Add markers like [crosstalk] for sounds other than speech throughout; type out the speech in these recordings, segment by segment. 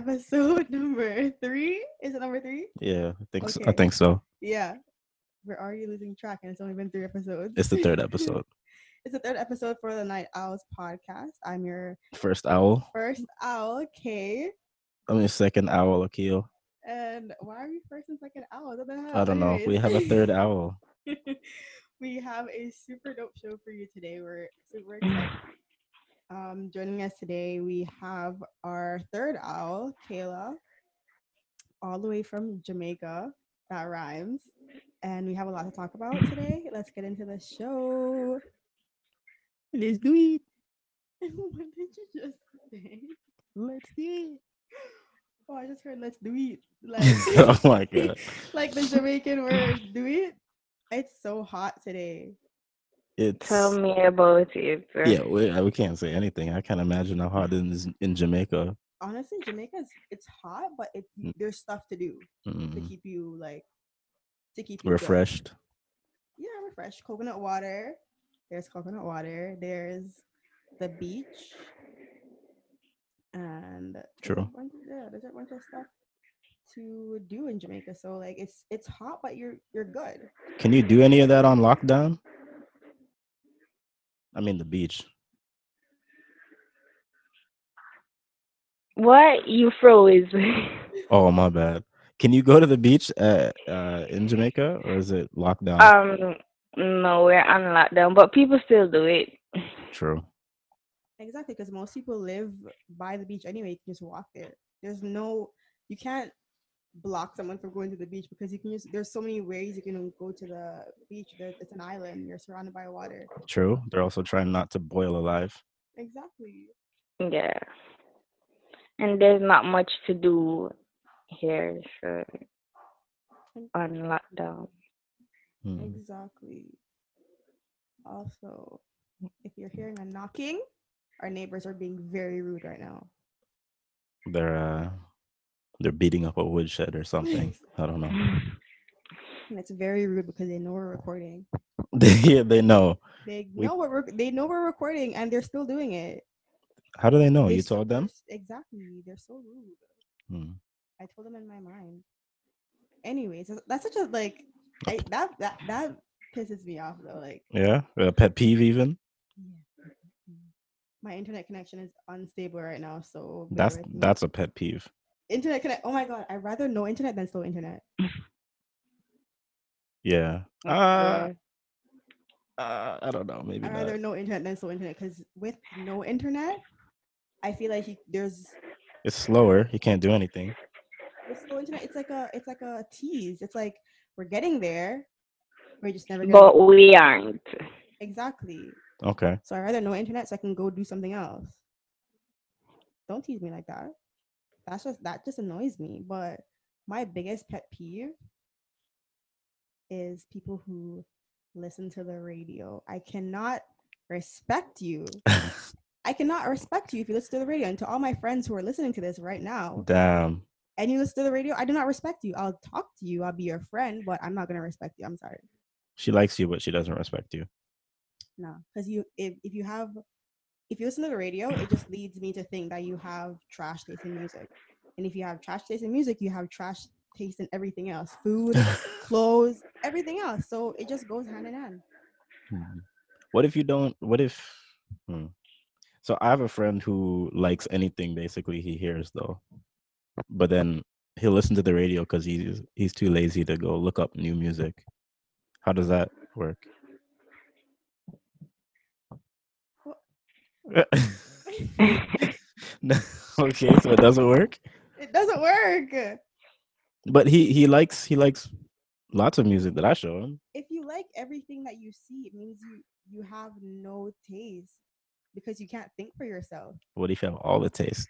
episode [laughs] number three. Is it number three? Yeah, I think so. I think so. Yeah. We're already losing track, and it's only been three episodes. It's the third [laughs] episode. it's the third episode for the Night Owls podcast. I'm your First owl. first owl, Kay. I mean, second owl, Akil. And why are we first and second owl? What the hell? I don't know. We have a third [laughs] owl. we have a super dope show for you today. We're super excited. Um, joining us today, we have our third owl, Kayla, all the way from Jamaica. That rhymes. And we have a lot to talk about today. Let's get into the show. Let's do it. [laughs] what did you just say? Let's do it. Oh, I just heard let's do it. [laughs] Like, oh my [laughs] god. like the Jamaican word do it. It's so hot today. It's Tell me about it. yeah. We, we can't say anything. I can't imagine how hot it is in Jamaica. honestly, Jamaica's it's hot, but it Mm. there's stuff to do to Mm, keep you like to keep you going. refreshed. Yeah, refreshed. Coconut water. There's coconut water. There's the beach. And there's True. bunch- yeah, there's a bunch of stuff to do in Jamaica. So like it's it's hot, but you're you're good. Can you do any of that on lockdown? I mean, the beach. What? You froze. [laughs] Oh my bad. Can you go to the beach uh, uh, in Jamaica, or is it locked down? um, no, we're on lockdown, but people still do it. True. Exactly, because most people live by the beach anyway. You can just walk there. There's no, you can't block someone from going to the beach because you can just. There's so many ways you can go to the beach. There, it's an island. You're surrounded by water. True. They're also trying not to boil alive. Exactly. Yeah. And there's not much to do here, so on lockdown. Hmm. Exactly. Also, if you're hearing a knocking, our neighbors are being very rude right now. They're uh, they're beating up a woodshed or something. I don't know. And it's very rude because they know we're recording. [laughs] yeah, they know. They We- know what we're they know we're recording and they're still doing it. How do they know? They You told them. Exactly. They're so rude. Hmm. I told them in my mind. Anyways, that's- that's such a like I, that that that pisses me off though. Like Yeah, a pet peeve even. my internet connection is unstable right now, so That's that's a pet peeve. Internet connect. Oh my god, I'd rather no internet than slow internet. Yeah. Uh, uh, I don't know. Maybe I'd not. rather no internet than slow internet because with no internet, I feel like you, there's It's slower. You can't do anything. with slow internet. It's like a it's like a tease. It's like we're getting there, we're just never gonna But we aren't. exactly. Okay. So I'd rather no internet so I can go do something else. Don't tease me like that. That's just that just annoys me. But my biggest pet peeve is people who listen to the radio. I cannot respect you. [laughs] I cannot respect you if you listen to the radio. And to all my friends who are listening to this right now, Damn. and you listen to the radio, I do not respect you. I'll talk to you. I'll be your friend, but I'm not gonna respect you. I'm sorry. She likes you, but she doesn't respect you. No, because you if, if you have if you listen to the radio, it just leads me to think that you have trash taste in music. And if you have trash taste in music, you have trash taste in everything else. Food, [laughs] clothes, everything else. So it just goes hand in hand. Hmm. What if you don't? What if? Hmm. So I have a friend who likes anything basically he hears though, but then he'll listen to the radio because he's he's too lazy to go look up new music. How does that work? [laughs] No, okay, so it doesn't work. It doesn't work. But he he likes he likes lots of music that I show him. If you like everything that you see, it means you you have no taste because you can't think for yourself. What if you have all the taste?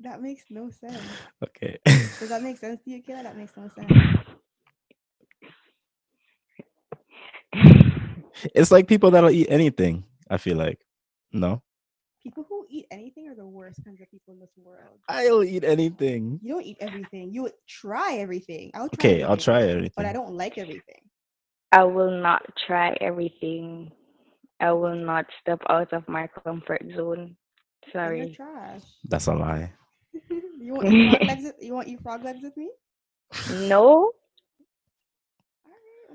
That makes no sense. Okay. Does that make sense to you, Kayla? That makes no sense. [laughs] it's like people that'll eat anything. I feel like no. People who eat anything are the worst kinds of people in this world. I'll eat anything. You don't eat everything. You Okay, I'll try I'll try everything. but I don't like everything. I will not try everything. I will not step out of my comfort zone. Then you're Sorry. trash. [laughs] That's a lie. you want eat [laughs] frog legs? with- You want eat frog legs with me? No.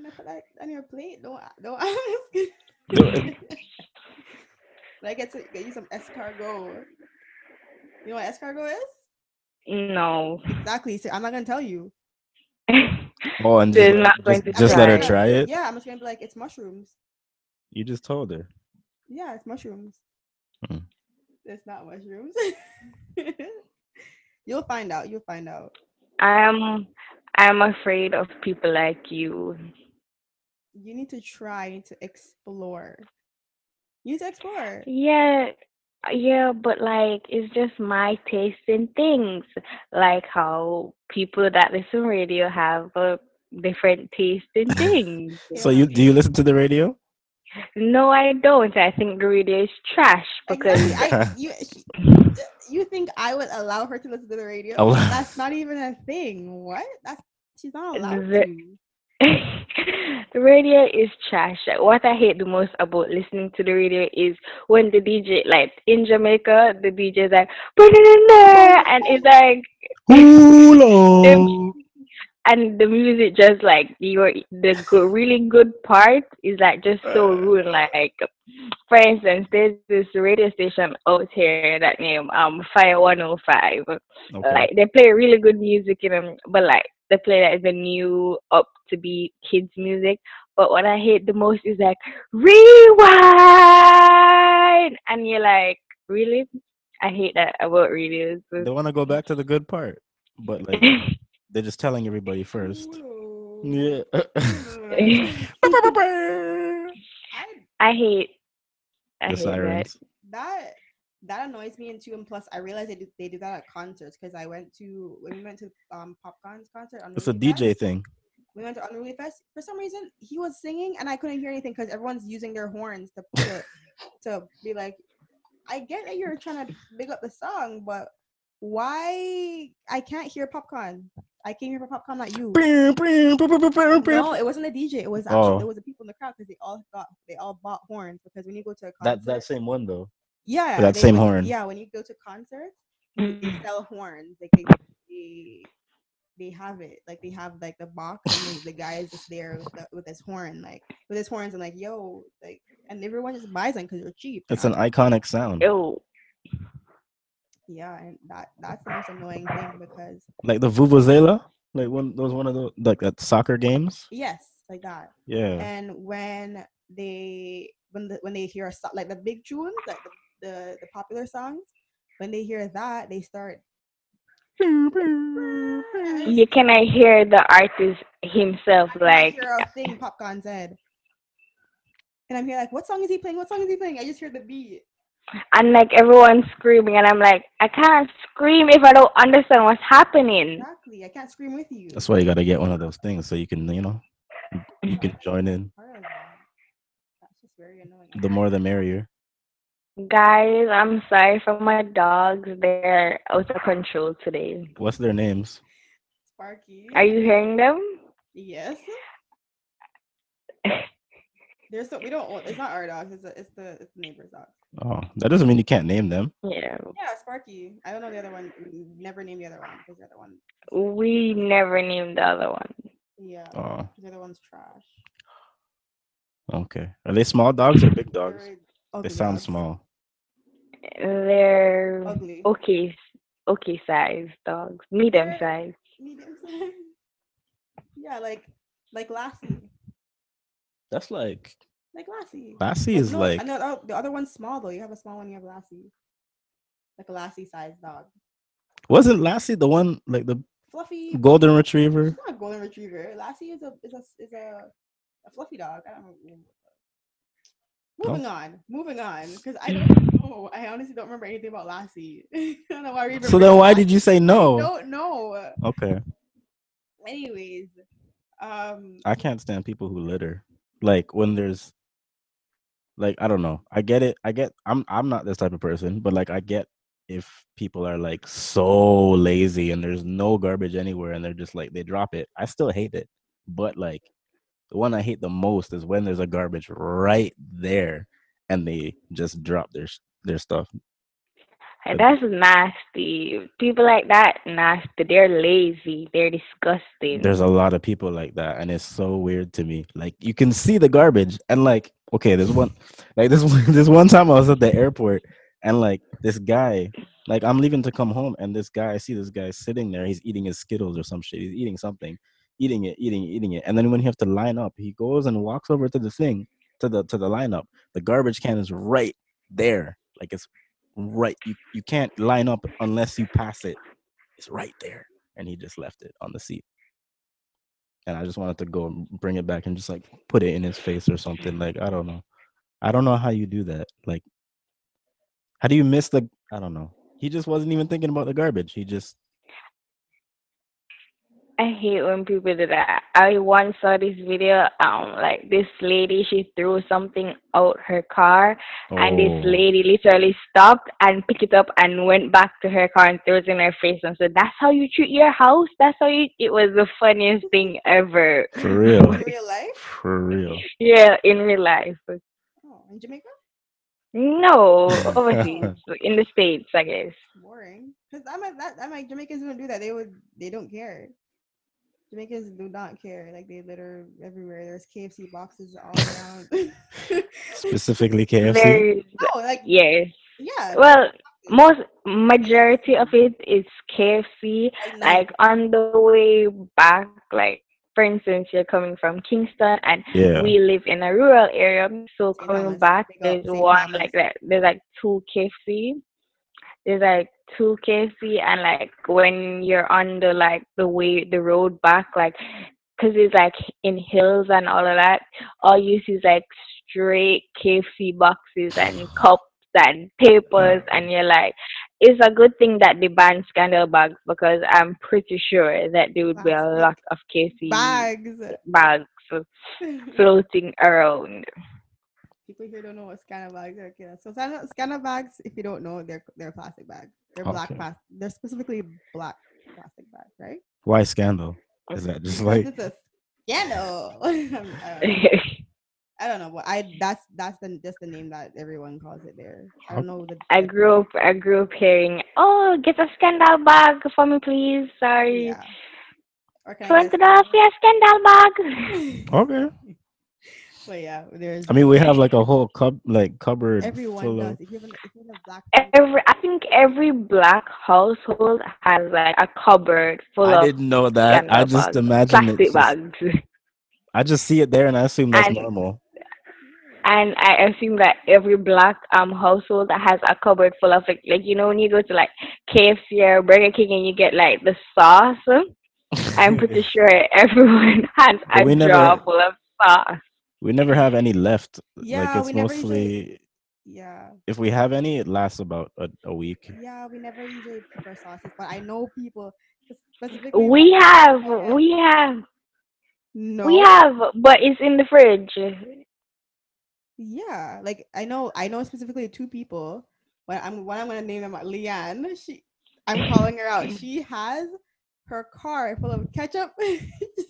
Alright, when I put that on your plate, don't don't [laughs] ask. Do it. When I get to get you some escargot. You know what escargot is? No. Exactly. So I'm not gonna tell you. [laughs] Oh, and They're just, not going just, to just let her try. try it. Yeah, I'm just gonna be like, it's mushrooms. You just told her. Yeah, it's mushrooms. Hmm. It's not mushrooms. [laughs] You'll find out. You'll find out. I'm I'm afraid of people like you. You need to try to explore. You need to explore. Yeah, yeah, but like it's just my taste in things. Like how people that listen to radio have a different taste in [laughs] things. So you do you listen to the radio? no, I don't. I think the radio is trash because Exactly. I, [laughs] you, you think I would allow her to listen to the radio? Allow- That's not even a thing. What? That's she's not allowed The- to. [laughs] the radio is trash. Like, What I hate the most about listening to the radio is when the DJ, like in Jamaica, the DJ is like, put it in there, and it's like, Hello. and the music just like your the good, really good part is like just so rude. Like, for instance, there's this radio station out here that name um Fire One Hundred Five. Okay. Like they play really good music in them, but like they play like the new up to be kids music. But what I hate the most is like rewind, and you're like, really? I hate that about radios. They want to go back to the good part, but like [laughs] they're just telling everybody first. Yeah. I, [laughs] I hate. I the hate sirens. that that annoys me and too. And plus, I realized they do, they do that at concerts because I went to when we went to um Popcaan's concert. It's a DJ Fest, thing. We went to Unruly Fest. For some reason, he was singing and I couldn't hear anything because everyone's using their horns to to, to be like. I get that you're trying to big up the song, but why I can't hear Popcaan? I came here for Popcaan, not you. No, it wasn't a DJ. It was actually Oh. it was the people in the crowd because they all got they all bought horns because when you go to a concert, That that same one though. Yeah, that they- same when- horn. Yeah, when you go to concerts, they Mm. sell horns. Like they, they they have it. Like they have like the box and the, the guy is just there with, the, with his horn, like with his horns and like yo, like and everyone just buys them because they're cheap. It's an iconic sound. Ew. yeah, and that that's the most annoying thing because Like the Vuvuzela. Like one those one of those like that soccer games. yes, like that. Yeah. and when they when the, when they hear a so- like the big tunes like the, the the popular songs when they hear that they start [laughs] You cannot hear the artist himself I like hear a thing Popcaan said and i'm here like what song is he playing what song is he playing i just hear the beat and like everyone's screaming and I'm like, I can't scream if I don't understand what's happening. exactly i can't scream with you That's why you gotta get one of those things so you can, you know, you can join in. Part of that. that's just very annoying The more the merrier. Guys, I'm sorry for my dogs. They're out of control today. What's their names? sparky Are you hearing them? yes [laughs] there's so we don't own- it's not our dogs it's, the it's the it's the neighbor's dog Oh, that doesn't mean you can't name them. Yeah. yeah sparky i don't know the other one we never name the other one because the other one We never named the other one. Yeah. Oh, The other one's trash. okay. Are they small dogs or big dogs? They're They ugly sound dogs. small. They're Ugly. okay, okay size dogs, medium They're- size. Medium size. Yeah, like like Lassie. That's like Like Lassie. Lassie is no, like I know the the other one's small though. You have a small one, you have Lassie. Like a Lassie sized dog. wasn't Lassie the one like the Fluffy. golden retriever? It's not a golden retriever. Lassie is a is a is a, a fluffy dog. I don't know. Moving on, moving on, because I don't [laughs] know. I honestly don't remember anything about Lassie. [laughs] I don't know why. So then why did you say no? I no? don't know. Okay. Anyways, um, I can't stand people who litter. Like when there's like I don't know. I get it. I get I'm I'm not this type of person, but like I get if people are like so lazy and there's no garbage anywhere and they're just like they drop it. I still hate it. But like the one I hate the most is when there's a garbage right there and they just drop their their stuff. That's nasty. People like that nasty. They're lazy. They're disgusting. There's a lot of people like that, and it's so weird to me. Like you can see the garbage, and like okay, there's one, [laughs] like this one, [laughs] this one time I was at the airport, and like this guy, like I'm leaving to come home, and this guy, I see this guy sitting there. He's eating his Skittles or some shit. He's eating something, eating it, eating eating it, and then when you have to line up, he goes and walks over to the thing, to the to the lineup. The garbage can is right there, like it's right. You you can't line up unless you pass it. It's right there, and he just left it on the seat and I just wanted to go bring it back and just like put it in his face or something. Like I don't know, I don't know how you do that. Like, how do you miss the? I don't know. He just wasn't even thinking about the garbage. He just I hate when people do that. I once saw this video, um, like this lady, she threw something out her car, and this Oh. lady literally stopped and picked it up and went back to her car and threw it in her face and said, "That's how you treat your house. That's how you." It was the funniest thing ever. for real, In real life? for real. Yeah, in real life. Oh, in Jamaica? No, [laughs] overseas, in the states, I guess. Boring. Because I'm like that. I'm like Jamaicans don't do that. They would. They don't care. Jamaicans do not care. Like they litter everywhere. There's KFC boxes all around. [laughs] Specifically KFC. There's no, like yes. yeah. Well, most majority of it is KFC. like, like on the way back, like for instance, you're coming from Kingston and Yeah. we live in a rural area, so coming back, there's one like that. There's like two KFC. There's like two KFC, and like when you're on the like the way the road back, like because it's like in hills and all of that, all you see is like straight KFC boxes and [sighs] cups and papers, and you're like, it's a good thing that they banned scandal bags because I'm pretty sure that there would be a lot of KFC bags. bags floating around. People here don't know what scandal bags are. Okay. So scandal, scandal bags, if you don't know, they're they're plastic bags. They're black Okay. plastic. They're specifically black plastic bags, right? Why scandal? Is that just like it's a scandal. [laughs] I don't know. [laughs] I don't know what I. That's that's the just the name that everyone calls it there. I don't know the. I grew up. I grew up hearing, "Oh, get a scandal bag for me, please." Sorry, Yeah. Or can I twenty dollars for a scandal bag. [laughs] okay? But yeah, there's. I mean, we have like a whole cub like cupboard everyone full does. of. If you have, if you have black. Every, I think every black household has like a cupboard full I of I didn't know that. I just bags, imagine plastic it's just, bags. [laughs] I just see it there and I assume that's And- normal. And I assume that every black um household has a cupboard full of like, like you know when you go to like KFC or Burger King and you get like the sauce. I'm pretty [laughs] sure everyone has But a we never- drawer full of sauce. We never have any left. Yeah, like it's we never usually- mostly Yeah, if we have any, it lasts about a, a week. yeah. We never usually prepare sauces, but I know people specifically. We from have, California- we have, No. we have, but it's in the fridge. Yeah, like I know, I know specifically two people. But I'm what I'm gonna name them uh, Leanne. She, I'm calling her out. [laughs] She has her car full of ketchup. [laughs]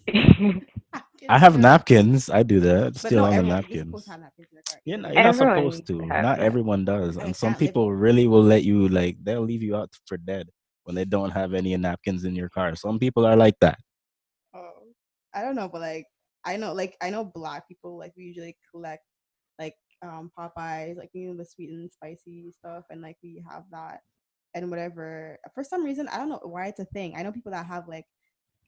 [laughs] I have napkins. I do that. But Still on the napkins. supposed to have napkins in their car. You're not, you're not supposed to. Not that. everyone does. And some people really will let you like they'll leave you out for dead when they don't have any napkins in your car. Some people are like that. Oh, I don't know, but like I know, like I know black people like we usually collect like um Popeyes, like you know the sweet and spicy stuff, and like we have that and whatever. For some reason, I don't know why it's a thing. I know people that have like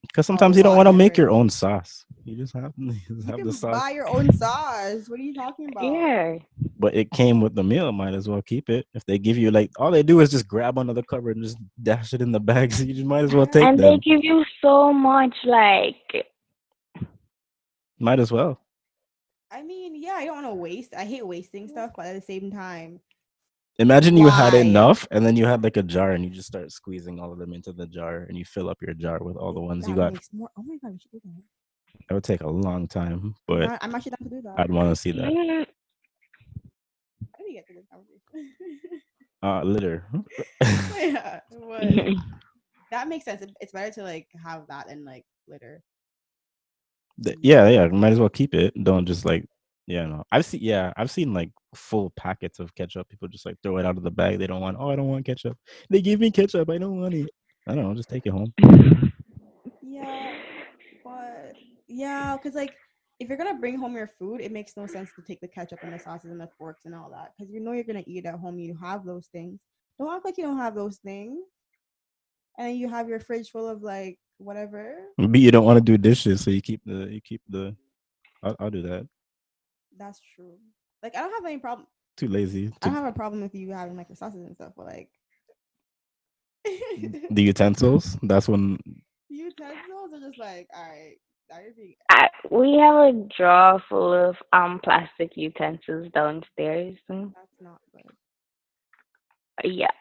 Because oh, sometimes you don't want to make your own sauce. You just have, [laughs] you just you have can the sauce. buy your own sauce. What are you talking about? yeah. But it came with the meal. Might as well keep it. If they give you like all they do is just grab another the cupboard and just dash it in the bags. [laughs] You just might as well take it. and them. they give you so much like Might as well. I mean, yeah, I don't want to waste. I hate wasting mm. stuff, but at the same time, Imagine you had enough and then you had like a jar and you just start squeezing all of them into the jar and you fill up your jar with all the ones you that got. makes more. Oh my god, we should do that. It would take a long time, but I- I'm actually down to do that. I'd want to see that. mm, How do we get to this conversation? Uh, litter. [laughs] yeah, but [laughs] that makes sense. It's better to like have that and like litter. Th- yeah, yeah. Might as well keep it. Don't just like Yeah, no. I've seen yeah, I've seen like full packets of ketchup. People just like throw it out of the bag. They don't want. Oh, I don't want ketchup. They gave me ketchup. I don't want it. I don't know. Just take it home. Yeah, but yeah, because like if you're gonna bring home your food, it makes no sense to take the ketchup and the sauces and the forks and all that because you know you're gonna eat at home. You have those things. Don't act like you don't have those things. And you have your fridge full of like whatever. But you don't want to do dishes, so you keep the you keep the. I'll, I'll do that. That's true. Like I don't have any problem. Too lazy. I don't have a problem with you having like your sauces and stuff, but like the [laughs] utensils. That's when. utensils are just like all right. That is I, we have a drawer full of um plastic utensils downstairs. That's not good. Yeah,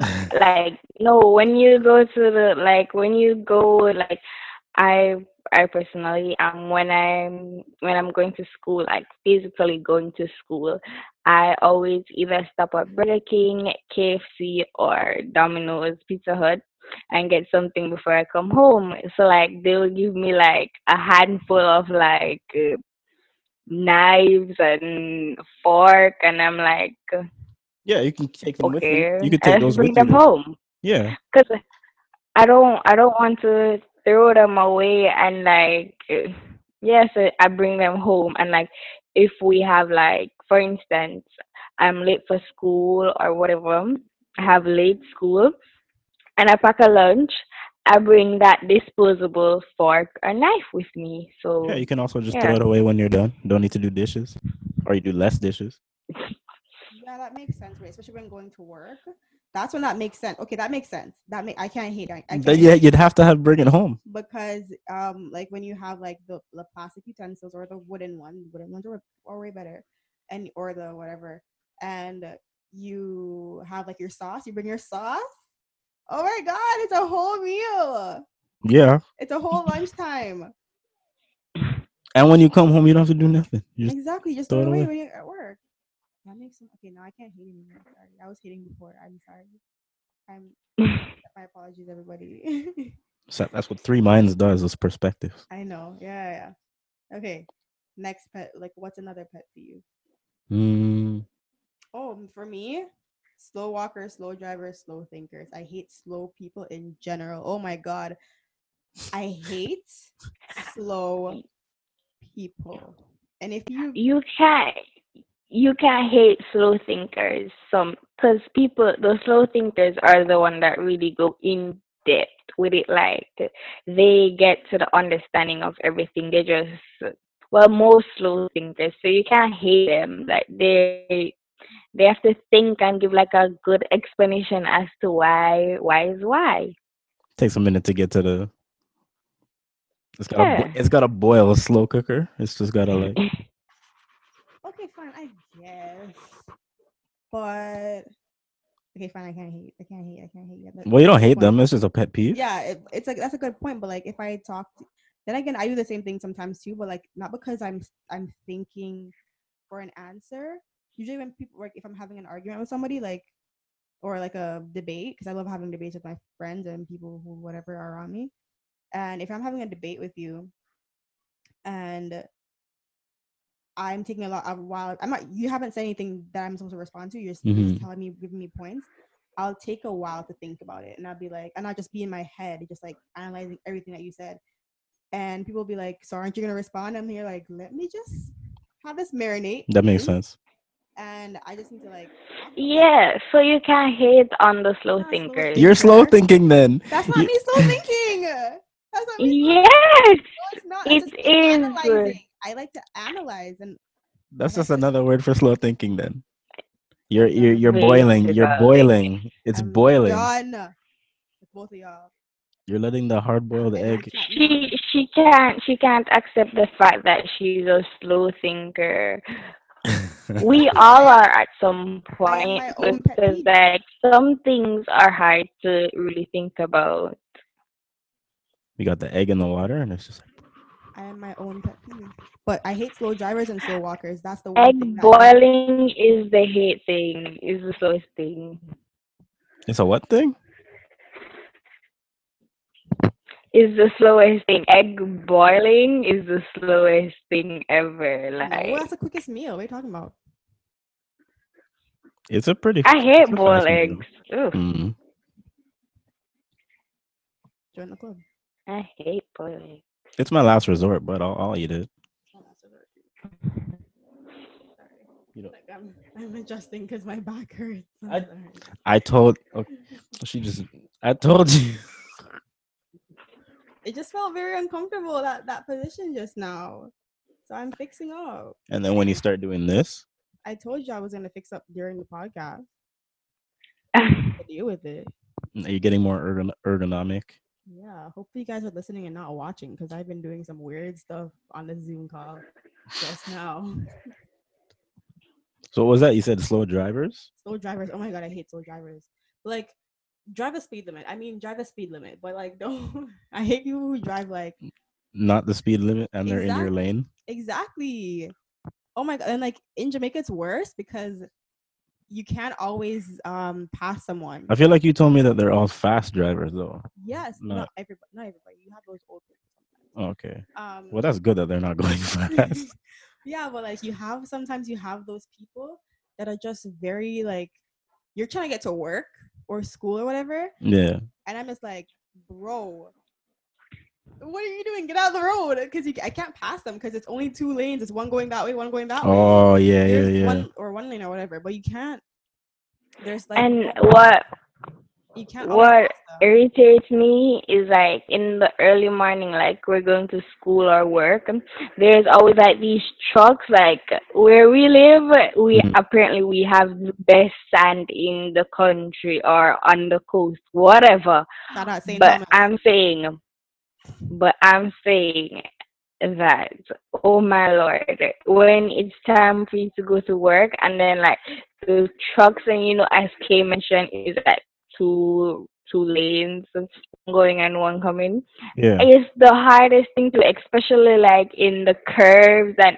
like no, when you go to the like when you go like I I personally um when I'm when I'm going to school like physically going to school, I always either stop at Burger King, KFC, or Domino's Pizza Hut and get something before I come home. So like they'll give me like a handful of like uh, knives and fork, and I'm like, yeah, you can take them with you. You can take those [laughs] bring with you. them then. home Yeah. because I don't I don't want to throw them away and like yes I bring them home and like if we have like for instance I'm late for school or whatever I have late school and I pack a lunch I bring that disposable fork or knife with me so Yeah, you can also just yeah. throw it away when you're done. Don't need to do dishes, or you do less dishes. Yeah, that makes sense, right? Especially when going to work. That's when that makes sense. Okay, that makes sense. That make I can't hate. I, I can't hate yeah, you'd have to have bring it home. because um like when you have like the, the plastic utensils or the wooden one, wooden ones are, are way better, and or the whatever, and you have like your sauce. You bring your sauce. Oh my god, it's a whole meal. Yeah, It's a whole lunchtime. and when you come home, you don't have to do nothing. You Exactly. Just throw it away away. when you're at work. That makes sense. Okay, now I can't hate anymore. Sorry, I was hating before. I'm sorry. I'm. [laughs] My apologies, everybody. [laughs] so that's what three minds does is perspective. I know. Yeah, yeah. yeah. Okay. Next pet. Like, what's another pet for you? Mm, Oh, for me, slow walkers, slow drivers, slow thinkers. I hate slow people in general. Oh my god, I hate [laughs] slow people. And if you you can't you can't hate slow thinkers some because people the slow thinkers are the one that really go in depth with it like they get to the understanding of everything they just well most slow thinkers so you can't hate them like they they have to think and give like a good explanation as to why why is why takes a minute to get to the. It's got Yeah. it's got to boil a slow cooker. It's just got to like. [laughs] okay, fine, I guess. But okay, fine, I can't hate. I can't hate. I can't hate. Yeah, Well, you don't hate point. them. It's just a pet peeve. yeah it, it's like that's a good point but like if i talk to, then again i do the same thing sometimes too but like not because i'm I'm thinking for an answer usually when people like if i'm having an argument with somebody like or like a debate because i love having debates with my friends and people who whatever are around me and if i'm having a debate with you and i'm taking a lot of while i'm not you haven't said anything that i'm supposed to respond to you're just, you're just Mhm. telling me giving me points I'll take a while to think about it, and I'll be like, and I'll just be in my head, just like analyzing everything that you said. And people will be like, "So aren't you gonna respond?" I'm here like, let me just have this marinate. That makes sense. And I just need to like. talk about it. yeah so you can't hate on the slow Not slow thinkers You're slow thinking then. That's not You- me slow thinking. That's not me. Slow yes No, it's not. That's it just me is. Analyzing. I like to analyze, and That's That's just just- another word for slow thinking then. You're you're you're boiling. You're boiling. It's I'm boiling. Done. With both of y'all. You're letting the hard boiled And egg. she she can't she can't accept the fact that she's a slow thinker. [laughs] We all are at some point my own pet because peeve. like some things are hard to really think about. we got the egg in the water, and it's just like I am my own pet peeve. But I hate slow drivers and slow walkers. That's the one Egg thing that boiling is the hate thing, is the slowest thing. it's a what thing? is the slowest thing. Egg boiling is the slowest thing ever. No, Like that's the quickest meal. What are you talking about? It's a pretty. I hate boiled eggs. Ugh, Mm. Join the club. I hate boiled eggs. It's my last resort, but I'll, I'll eat it. You know, Like I'm, I'm adjusting because my back hurts. I'm I- sorry. I told. Okay, she just. I told you. [laughs] It just felt very uncomfortable that that position just now. So I'm fixing up. And then when you start doing this, I told you I was gonna fix up during the podcast. [laughs] Deal with it. Are you're getting more ergon- ergonomic. Yeah. Hopefully you guys are listening and not watching because I've been doing some weird stuff on the Zoom call just now. So what was that? You said slow drivers. slow drivers. Oh my god, I hate slow drivers. Like, drive a speed limit. I mean, drive a speed limit, but like, [laughs] don't. I hate people who drive like Not the speed limit, and they're in your lane. exactly. Oh my god, and like in Jamaica, it's worse because you can't always um pass someone. I feel like you told me that they're all fast drivers, though. Yes, No. not everybody. Not everybody. You have those old people. Okay. Um, Well, that's good that they're not [laughs] going fast. [laughs] yeah, but like you have sometimes you have those people that are just very like you're trying to get to work or school or whatever, yeah. and I'm just like, bro, what are you doing? Get out of the road because I can't pass them because it's only two lanes. It's one going that way, one going that way. Oh yeah, yeah, yeah. One one lane or whatever, but you can't. There's like and what you can't. what irritates me is like in the early morning, like we're going to school or work, and there's always like these trucks. Like where we live, we Mhm. apparently we have the best sand in the country or on the coast, whatever. Shout but Thomas. I'm saying, but I'm saying that, oh my lord, when it's time for you to go to work, and then like the trucks, and you know, as Kay mentioned, is like two two lanes going and one coming. Yeah. It's the hardest thing to, especially like in the curves and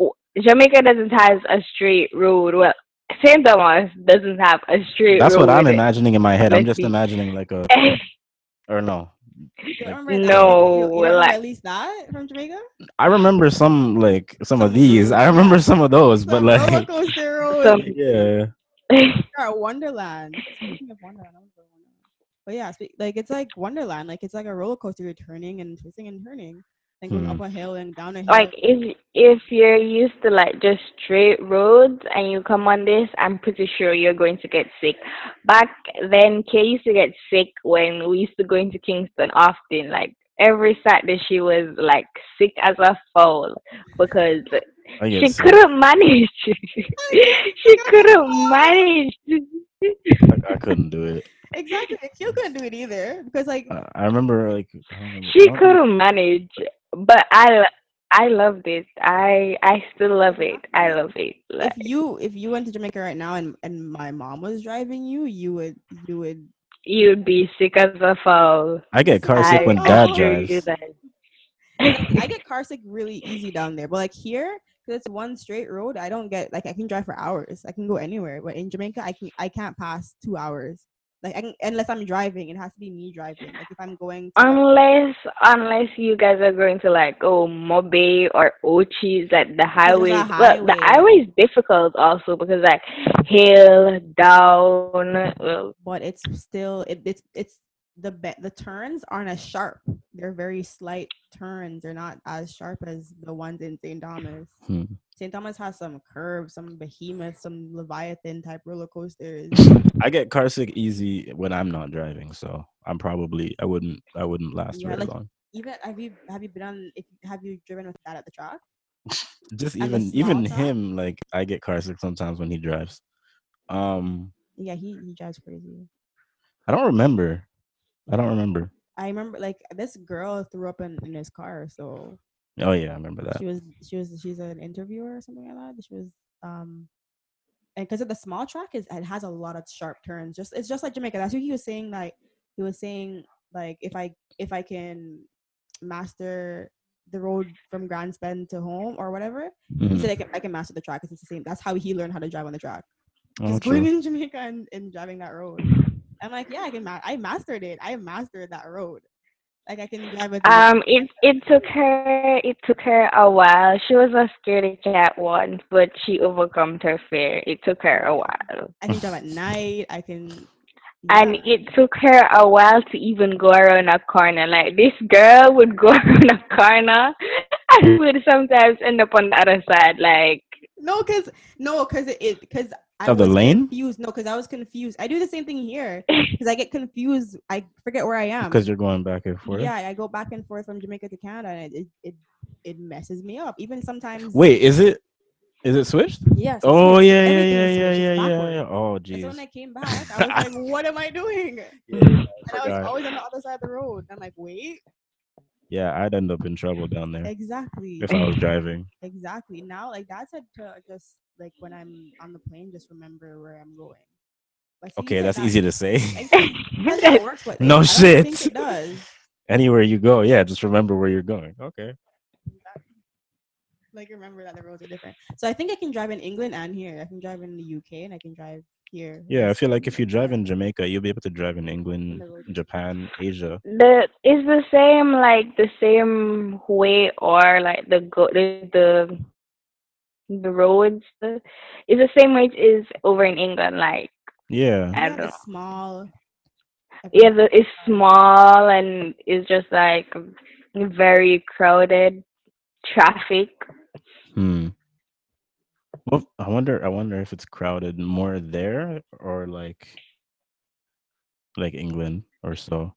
oh, Jamaica doesn't have a straight road. Well, St. Thomas doesn't have a straight That's road. what I'm imagining in my head. I'm just imagining like a [laughs] or no. You don't like- remember that? No, You- you like- at least that from Jamaica. I remember some like some of these. I remember some of those, but Some roller like. Some- [laughs] yeah. [laughs] You're Wonderland. Speaking of Wonderland, I wanna go to Wonderland. But yeah, like it's like Wonderland. Like it's like a roller coaster. You're turning and twisting and turning, then going Mhm. up a hill and down a hill. like if if you're used to like just straight roads and you come on this, I'm pretty sure you're going to get sick. Back then, Kay used to get sick when we used to go into Kingston often. Like every Saturday, she was like sick as a fowl because she sick. couldn't manage. [laughs] she couldn't manage. I, I couldn't do it. exactly. Akil couldn't do it either because like I, I remember like I remember- she I don't- couldn't manage, but I I loved it. I I still love it. I love it. Like, if you if you went to Jamaica right now and and my mom was driving you, you would you would. you'd be sick as a fowl. I get car sick I when dad drives. I get car sick really easy down there, but like here, because it's one straight road, I don't get like I can drive for hours. I can go anywhere, but in Jamaica, I can I can't pass two hours. Like I can, unless I'm driving, it has to be me driving. Like if I'm going. To, Unless unless you guys are going to like oh MoBay or Ochis, like the highways. Well, the highway. highway is difficult also because like hill down. Well, but it's still it, it's it's the be- the turns aren't as sharp. They're very slight turns. They're not as sharp as the ones in St. Thomas. Hmm. St. Thomas has some curves, some behemoth, some leviathan type roller coasters. [laughs] I get car sick easy when I'm not driving, so I'm probably I wouldn't I wouldn't last Yeah, very like- long. Even have you have you been on? If have you driven with that at the track? [laughs] Just the even even track? him like I get car sick sometimes when he drives. Um, Yeah, he he drives crazy. I don't remember. I don't remember. I remember like this girl threw up in, in his car, so Oh yeah, I remember that. she was she was she's an interviewer or something like that. She was um and because of the small track is it has a lot of sharp turns. Just it's just like Jamaica. That's what he was saying. Like he was saying like if I if I can master the road from Grants Pen to home or whatever, he Mhm. said I can I can master the track. It's the same. That's how he learned how to drive on the track. Oh, Just going true. [laughs] in Jamaica and, and driving that road. I'm like, yeah, I can. Ma- I mastered it. I mastered that road. Like I can drive with. Um, it it took her it took her a while. She was a scaredy cat once, but she overcome her fear. It took her a while, I can drive at night. I can. and yeah. it took her a while to even go around a corner. Like this girl would go [laughs] around a corner [laughs] and would sometimes end up on the other side. Like No, cause no, cause it because I Of the was lane? confused. No, cause I was confused. I do the same thing here [laughs] because I get confused. I forget where I am. Because you're going back and forth. yeah, I go back and forth from Jamaica to Canada, and it it it messes me up. Even sometimes. Wait, is it? Is it switched? Yes. Oh yeah, yeah, everything yeah, yeah, yeah, yeah, yeah. Oh And so when. I came back, I was like, [laughs] "What am I doing?" Yeah, And I was always on the other side of the road. I'm like, "Wait, Yeah, I'd end up in trouble down there exactly, if I was driving. exactly." Now, like that's said to just like when I'm on the plane, just remember where I'm going. Like, Okay, that's that- easy to say. Exactly. That's how it works No it. I don't think shit. it does. Anywhere you go, yeah, just remember where you're going. Okay. Like remember that the roads are different. So I think I can drive in England and here. I can drive in the UK and I can drive here. Yeah, I feel like if you drive in Jamaica, you'll be able to drive in England, the roads are- Japan, Asia. the it's the same like the same way or like the go the the, the roads. It's the same way it is over in England. Like Yeah. I Yeah, don't the know. small. yeah, the, it's small and it's just like very crowded traffic. Hmm. Well, I wonder. I wonder if it's crowded more there or like, like England or so.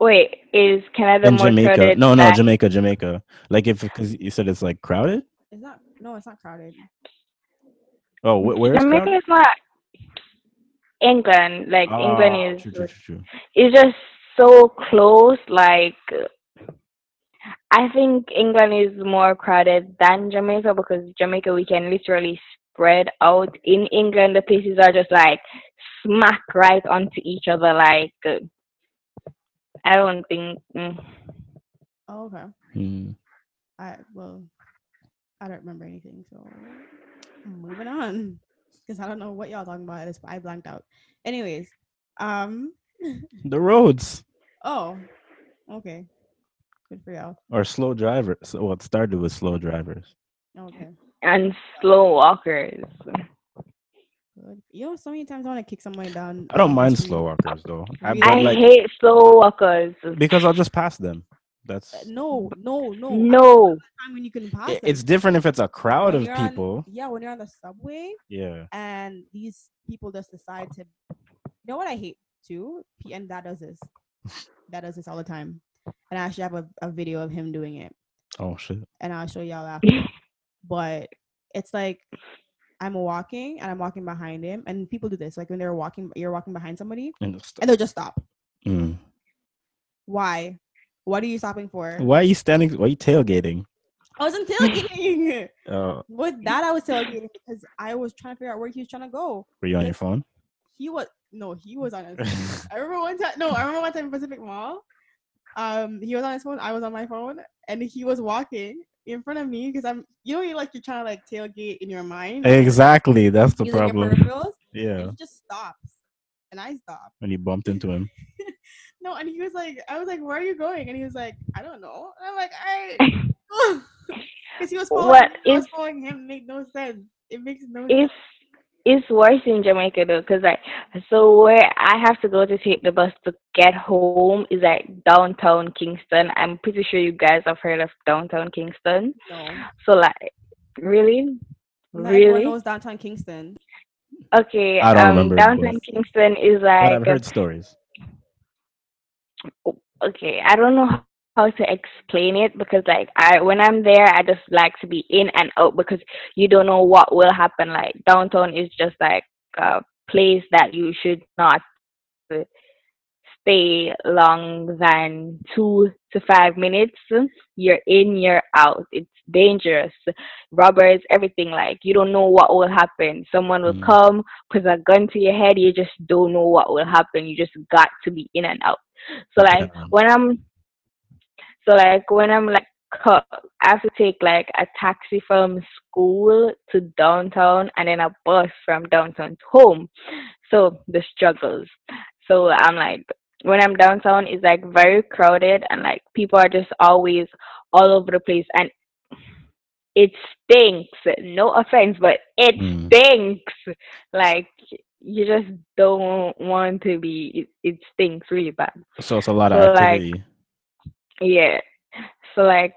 Wait, is Canada In more Jamaica. crowded? No, no, than- Jamaica, Jamaica. Like if because you said it's like crowded. It's not. No, it's not crowded. Oh, wh- where is Jamaica crowded? is not England. Like England Ah, is true, true, true, true. it's just so close. Like I think England is more crowded than Jamaica because Jamaica we can literally spread out. In England, the places are just like smack right onto each other. Like I don't think. Mm. Oh, okay. Hmm. I well, I don't remember anything. So moving on, because I don't know what y'all talking about. This I blanked out. Anyways, um. The roads [laughs] Oh, okay. Good for y'all. or slow drivers. So well, it started with slow drivers. Okay. And slow walkers. Good. You know, so many times I want to kick somebody down. I don't mind slow walkers though. I, Really? I like, hate slow walkers. because I'll just pass them. That's Uh, No, no, no. No. time when you can pass i- it's different if it's a crowd When of you're on- people. yeah, when you're on the subway Yeah. and these people just decide to. You know what I hate too? P- And that does this. [laughs] That does this all the time. And I actually have a, a video of him doing it, Oh shit. and I'll show y'all after. [laughs] but it's like I'm walking and I'm walking behind him, and people do this. Like when they're walking, you're walking behind somebody, And it's- and they'll just stop. Mm. Why? What are you stopping for? Why are you standing? Why are you tailgating? I wasn't [laughs] tailgating. Uh, With that, I was tailgating because I was trying to figure out where he was trying to go. were you on your phone? He was no, he was on his [laughs] phone. I remember one time. No, I remember one time in Pacific Mall. Um, he was on his phone. I was on my phone, and he was walking in front of me because I'm. You know, you like you're trying to like tailgate in your mind. Exactly. That's the Use, like, your problem. peripherals, and Yeah. he just stops, and I stop. And he bumped into him. [laughs] No, and he was like, I was like, where are you going? And he was like, I don't know. And I'm like, I. [laughs] [laughs] Because he was following, What I was following him. Make no sense. It makes no sense. It's it's worse in Jamaica though, cause like so where I have to go to take the bus to get home is like downtown Kingston. I'm pretty sure you guys have heard of downtown Kingston. No. So like, really, Not everyone really, knows downtown Kingston. okay. I don't um, remember, downtown but- Kingston is But I've heard stories. okay. I don't know how- to explain it because like I when I'm there, I just like to be in and out because you don't know what will happen. Like downtown is just like a place that you should not stay long than two to five minutes. You're in, you're out. It's dangerous. Robbers, everything. Like you don't know what will happen. Someone will Mm. come, put a gun to your head. You just don't know what will happen. You just got to be in and out. So like when I'm, so like when I'm like, I have to take like a taxi from school to downtown and then a bus from downtown to home. So the struggles. So I'm like, when I'm downtown it's like very crowded and like people are just always all over the place and it stinks. No offense, but it Mm. stinks. Like you just don't want to be. It, it stinks really bad. So it's a lot of So, like, activity. Yeah. So like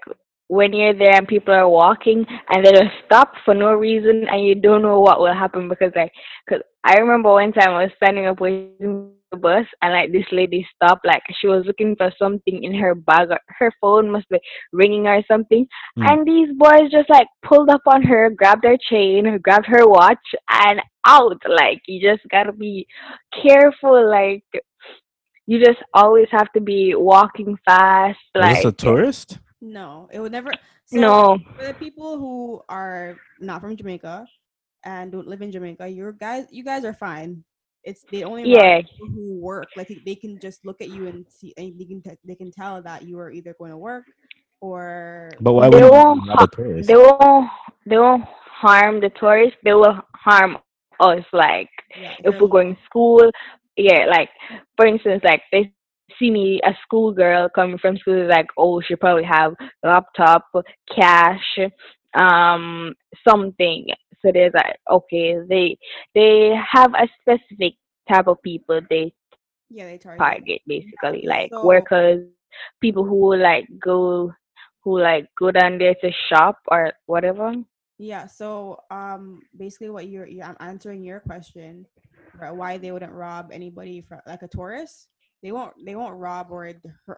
when you're there and people are walking and they just stop for no reason and you don't know what will happen because like cause I remember one time I was standing up waiting for the bus and like this lady stopped like she was looking for something in her bag or her phone must be ringing or something Hmm. and these boys just like pulled up on her grabbed her chain grabbed her watch and out like you just gotta be careful like you just always have to be walking fast Is like this a tourist? No, it would never. So no for the people who are not from Jamaica and don't live in Jamaica, your guys, you guys are fine. It's the only Yeah. people who work. Like they can just look at you and see, and they can t- they can tell that you are either going to work or But why They won't you rob a tourist? they won't they won't harm the tourists they will harm us like yeah, if we're going to school yeah like for instance like they see me a schoolgirl coming from school like oh she probably have laptop cash um something. So there's like okay they they have a specific type of people they yeah they target. target basically like So- workers people who like go who like go down there to shop or whatever Yeah. So um, basically, what you're, you're I'm answering your question, right, why they wouldn't rob anybody from like a tourist. They won't. They won't rob or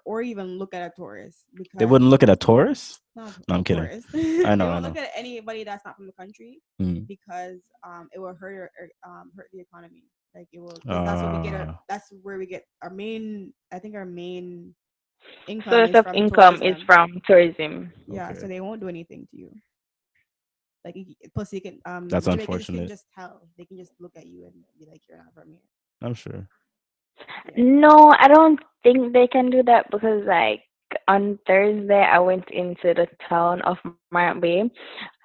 or even look at a tourist because They wouldn't look at a tourist? No, I'm a kidding. tourist. [laughs] I [laughs] know, I won't know. look at anybody that's not from the country Mm. because um, it will hurt or, or, um, hurt the economy. Like it will. 'cause that's what we get. Our, Ah. that's where we get our main. I think our main income source is of from income is from tourism Yeah, so they won't do anything to you. Like plus you can um That's Jamaicans unfortunate. Can just tell they can just look at you and be like you're not from here. I'm sure. no i don't think they can do that because like on thursday i went into the town of Morant Bay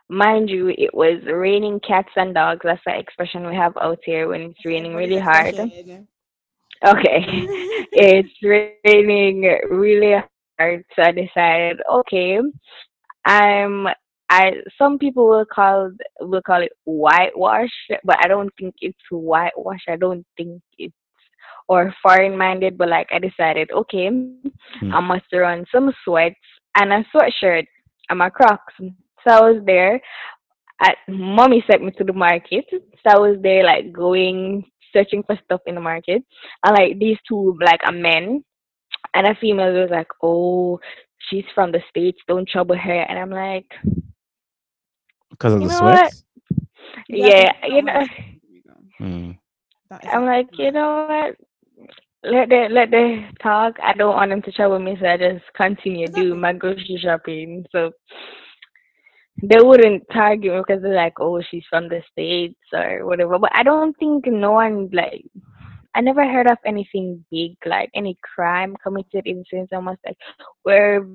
mind you it was raining cats and dogs that's the expression we have out here when it's raining really hard okay [laughs] [laughs] it's raining really hard so i decided okay i'm i some people will call will call it whitewash but i don't think it's whitewash. I don't think it's or foreign minded but like i decided okay hmm. i must run some sweats and a sweatshirt and my crocs. So i was there. At mommy sent me to the market. So i was there like going searching for stuff in the market. And like these two like a men and a female was like oh she's from the states. Don't trouble her. And i'm like Because of You the know what? sweats? yeah you know have- there you go. Mm. I'm like you know what let the let the talk i don't want them to trouble me so i just continue do my grocery shopping so they wouldn't target me because they're like oh she's from the states or whatever but i don't think no one like I never heard of anything big, like any crime committed in St. Thomas. Like we're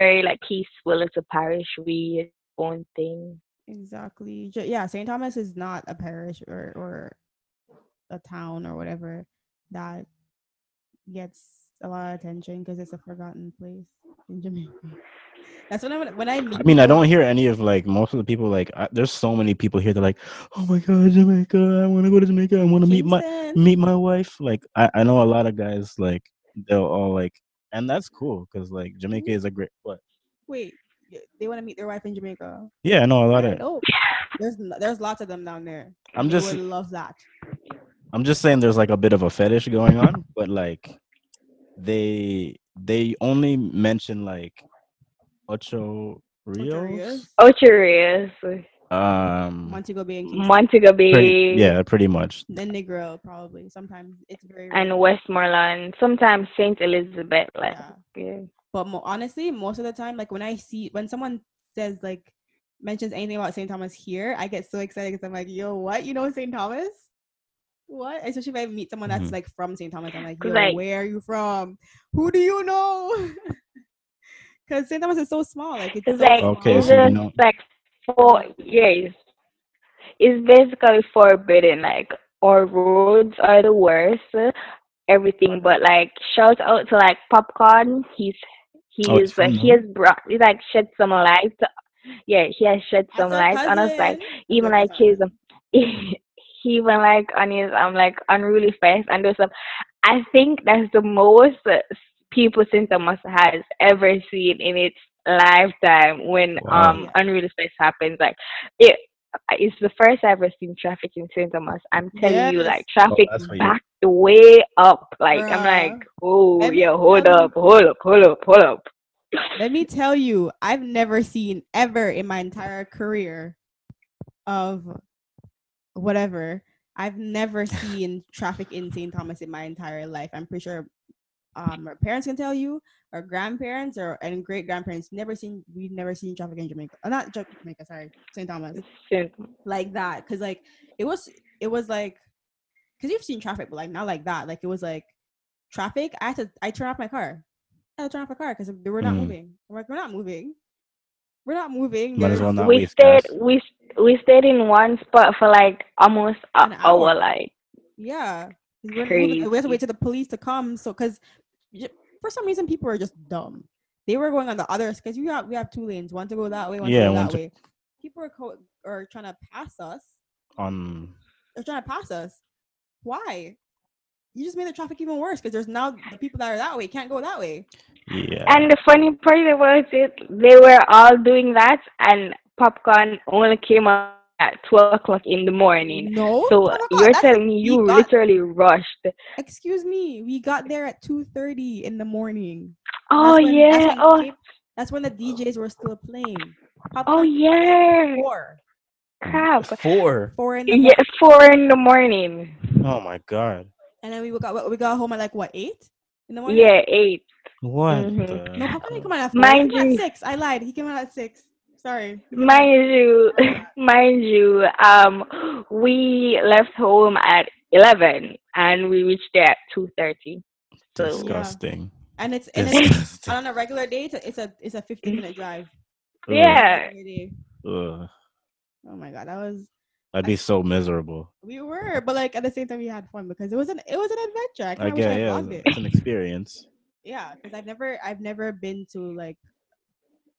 very like peaceful. It's a parish. We own thing. Exactly. Yeah, St. Thomas is not a parish or or a town or whatever that gets a lot of attention because it's a forgotten place in Jamaica. [laughs] That's when I when I meet I mean, I don't hear any of like most of the people. Like, I, there's so many people here. They're like, "Oh my god, Jamaica! I want to go to Jamaica. I want to meet my meet my wife." Like, I, I know a lot of guys. Like, they'll all like, and that's cool because like Jamaica mm-hmm. is a great. What? Wait, y- they want to meet their wife in Jamaica. Yeah, I know a lot of. dope. There's there's lots of them down there. I'm They just would love that. I'm just saying there's like a bit of a fetish going on, but like they they only mention like ocho rios. Ocho Rios. Um, Montego Bay. Montego Bay, pretty, yeah, pretty much. then Negril probably. Sometimes it's very and rare. Westmoreland. Sometimes Saint Elizabeth. Like, Yeah. yeah. But mo- honestly, most of the time, like when I see when someone says like mentions anything about St. Thomas here, I get so excited because I'm like, yo, what? You know St. Thomas? What? Especially if I meet someone that's Mhm. like from St. Thomas, I'm like, 'Cause, yo, like- where are you from? Who do you know? [laughs] Because St. Thomas is so small. Like it's It's so like Okay, it's so you just know- like for yeah, it's, it's basically forbidden. Like our roads are the worst. everything. But like, shout out to like Popcaan. He's Oh, it's he's uh, he has brought he like shed some light. Yeah, he has shed some our light on us. Like even like our his he [laughs] even like on his um like Unruly Fest and those stuff. I think that's the most uh, people St. Thomas has ever seen in its lifetime when Wow. um Unruly Fest happens. Like it it's the first I've ever seen traffic in St. Thomas. I'm telling you, like traffic oh, that's why you- way up. Like I'm uh-huh. like, oh Let me yeah, hold tell you- up, hold up, hold up, hold up. Let me tell you, I've never seen ever in my entire career of whatever. I've never seen traffic in St. Thomas in my entire life. I'm pretty sure um, our parents can tell you, our grandparents or and great grandparents never seen. We've never seen traffic in Jamaica. Uh, not Jamaica, sorry, St. Thomas St. like that. Cause like it was, it was like, cause you've seen traffic, but like not like that. Like it was like traffic. I had to, I turned off my car. I had to turn off my car because they were not Mm. moving. I'm like, we're not moving. We're not moving. Might as well not we waste stayed gas. we we stayed in one spot for like almost an An hour. hour. Like yeah. We, weren't we had to wait till the police to come. So, because for some reason, people are just dumb. They were going on the others because we have we have two lanes, one to go that way, one Yeah, to go one that to- way. People are co- are trying to pass us. on They're trying to pass us. Why? You just made the traffic even worse because there's now the people that are that way can't go that way. yeah. and the funny part about it, they were all doing that, and Popcaan only came out at twelve o'clock in the morning. No. So you're that's- telling me you got- literally rushed? Excuse me. We got there at two thirty in the morning. Oh when- yeah. when Oh came- that's when the DJs were still playing. oh yeah. Four. Crap. Four. Four in the Yeah, morning. four in the morning. Oh my god. And then we got we got home at like what eight in the morning. Yeah, eight. What? Mhm. the No, Papa didn't hell? come out at four. Mind he came out you- at six. I lied. He came out at six. Sorry. He came out- Mind you, [laughs] mind you, um, we left home at eleven and we reached there at two thirty. So Disgusting. And it's and it's Disgusting. on a regular day. It's a it's a, it's a fifteen minute drive. Yeah, ugh. Oh my god, that was I'd be so miserable. we were, but like at the same time we had fun because it was an it was an adventure. I I kind wish get I yeah, vlogged it. it's an experience. [laughs] Yeah, because I've never I've never been to like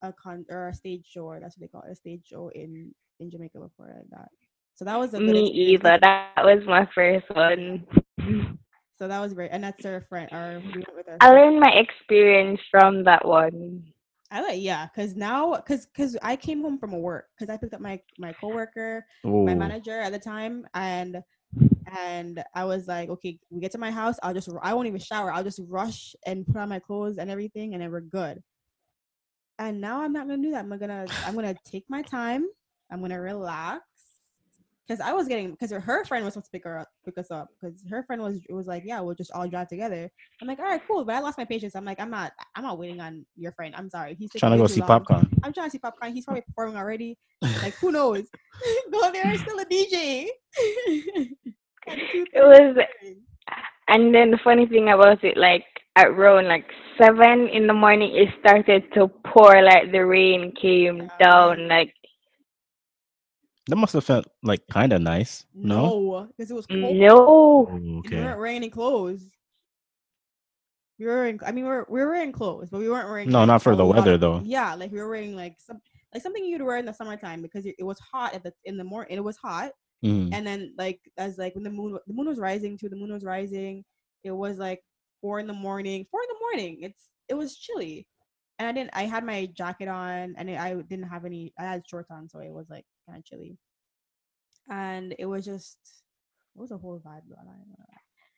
a con or a stage show or that's what they call it, a stage show in in Jamaica before like that. So that was a me either. That was my first one. So that was great, and that's our friend. Our with our I friend. learned my experience from that one. I like yeah, cause now cause cause I came home from a work because I picked up my my coworker, my Ooh. manager at the time, and and I was like, okay, we get to my house, I'll just I won't even shower, I'll just rush and put on my clothes and everything, and then we're good. And now I'm not gonna do that. I'm gonna I'm gonna take my time. I'm gonna relax. Cause I was getting because her friend was supposed to pick her up, pick us up. Because her friend was was like, yeah, we'll just all drive together. I'm like, all right, cool. But I lost my patience. I'm like, I'm not, I'm not waiting on your friend. I'm sorry. He's Trying to go see long. Popcaan. I'm trying to see Popcaan. He's probably performing already. [laughs] Like, who knows? [laughs] Go there, still a DJ. [laughs] It was- in the morning. And then the funny thing about it, like at around like seven in the morning, it started to pour. Like the rain came Yeah, down. Like That must have felt like kind of nice. No. no, because it was cold. no. Oh, And We okay. weren't wearing any clothes. We were wearing. I mean, we were we were wearing clothes, but we weren't wearing. No, like, not for the weather, though. Yeah, like we were wearing like some like something you'd wear in the summertime because it, it was hot at the in the morning. It was hot, Mm. and then like as like when the moon the moon was rising too. The moon was rising. It was like four in the morning. Four in the morning. It's it was chilly, and I didn't. I had my jacket on, and I didn't have any. I had shorts on, so it was like kind of chilly, and it was just it was a whole vibe. going on.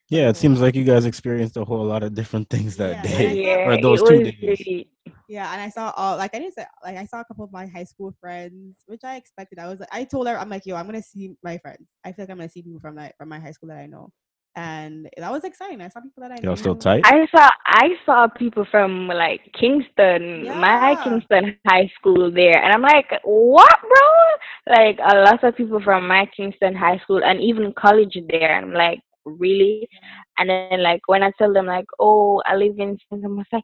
Yeah, it seems like you guys experienced a whole lot of different things that Yeah, day. and I Yeah, or those it two was days. really- Yeah, and I saw all like I didn't say like I saw a couple of my high school friends, which I expected. I was like, I told her I'm like, yo, I'm gonna see my friends. I feel like I'm gonna see people from that from my high school that I know, and that was exciting. I saw people that I know. Y'all still tight? I saw I saw people from like Kingston, my Kingston high school there, and I'm like, what, bro? Like a lot of people from my Kingston high school and even college there. And I'm like, really? And then like when I tell them like, oh, I live in St. Thomas, like,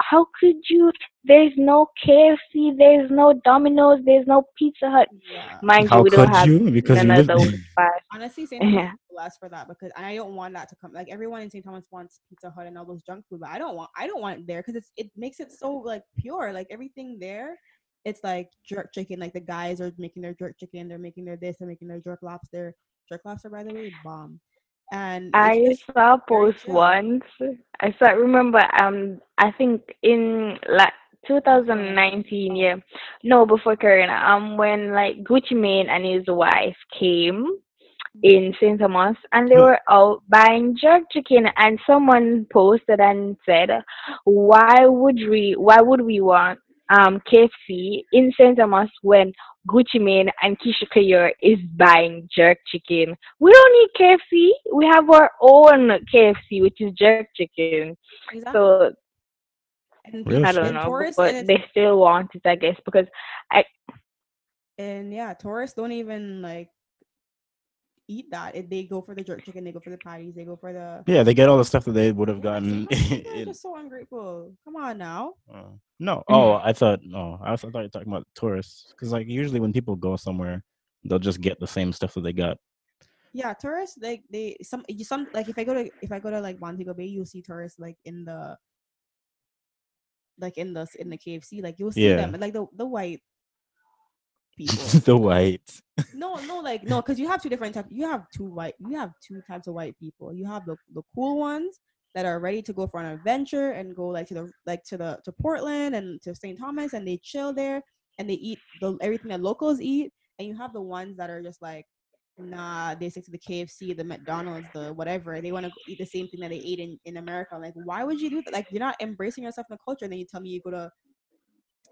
how could you? There's no KFC, there's no Domino's, there's no Pizza Hut. Yeah. Mind How you, we don't have you? Because you none of those fast. Honestly, St. Thomas Yeah. is blessed for that because I don't want that to come. Like everyone in St. Thomas wants Pizza Hut and all those junk food, but I don't want. I don't want it there because it's it makes it so like pure. Like everything there, it's like jerk chicken. Like the guys are making their jerk chicken. They're making their this. They're making their jerk lobster. Jerk lobster, by the way, bomb. And I saw a post once. I saw remember um I think in like 2019, yeah. No, before Corona, um when like Gucci Mane and his wife came in St. Thomas and they were out buying jerk chicken and someone posted and said, Why would we why would we want um KFC in St. Thomas when Gucci Mane and Keyshia Ka'oir is buying jerk chicken? We don't need KFC. We have our own KFC, which is jerk chicken. exactly. So and Real I don't know, tourists, but they still want it, I guess, because I and yeah, tourists don't even like eat that. If they go for the jerk chicken, they go for the patties, they go for the. Yeah, they get all the stuff that they would have Yeah, gotten. St. Thomas people are just so ungrateful. Come on now. uh, no, oh, I thought no, I, was, I thought you were talking about tourists because like usually when people go somewhere, they'll just get the same stuff that they got. Yeah, tourists like they some you some like if I go to if I go to like Montego Bay, you'll see tourists like in the like in the in the KFC, like you'll see Yeah. them like the the white people. [laughs] the white. no, no, like no, because you have two different types. You have two white. You have two types of white people. You have the the cool ones that are ready to go for an adventure and go like to the like to the to Portland and to St. Thomas and they chill there and they eat the everything that locals eat. And you have the ones that are just like, nah, they stick to the KFC, the McDonald's, the whatever. They want to eat the same thing that they ate in in America. Like, why would you do that? Like, you're not embracing yourself in the culture. And then you tell me you go to.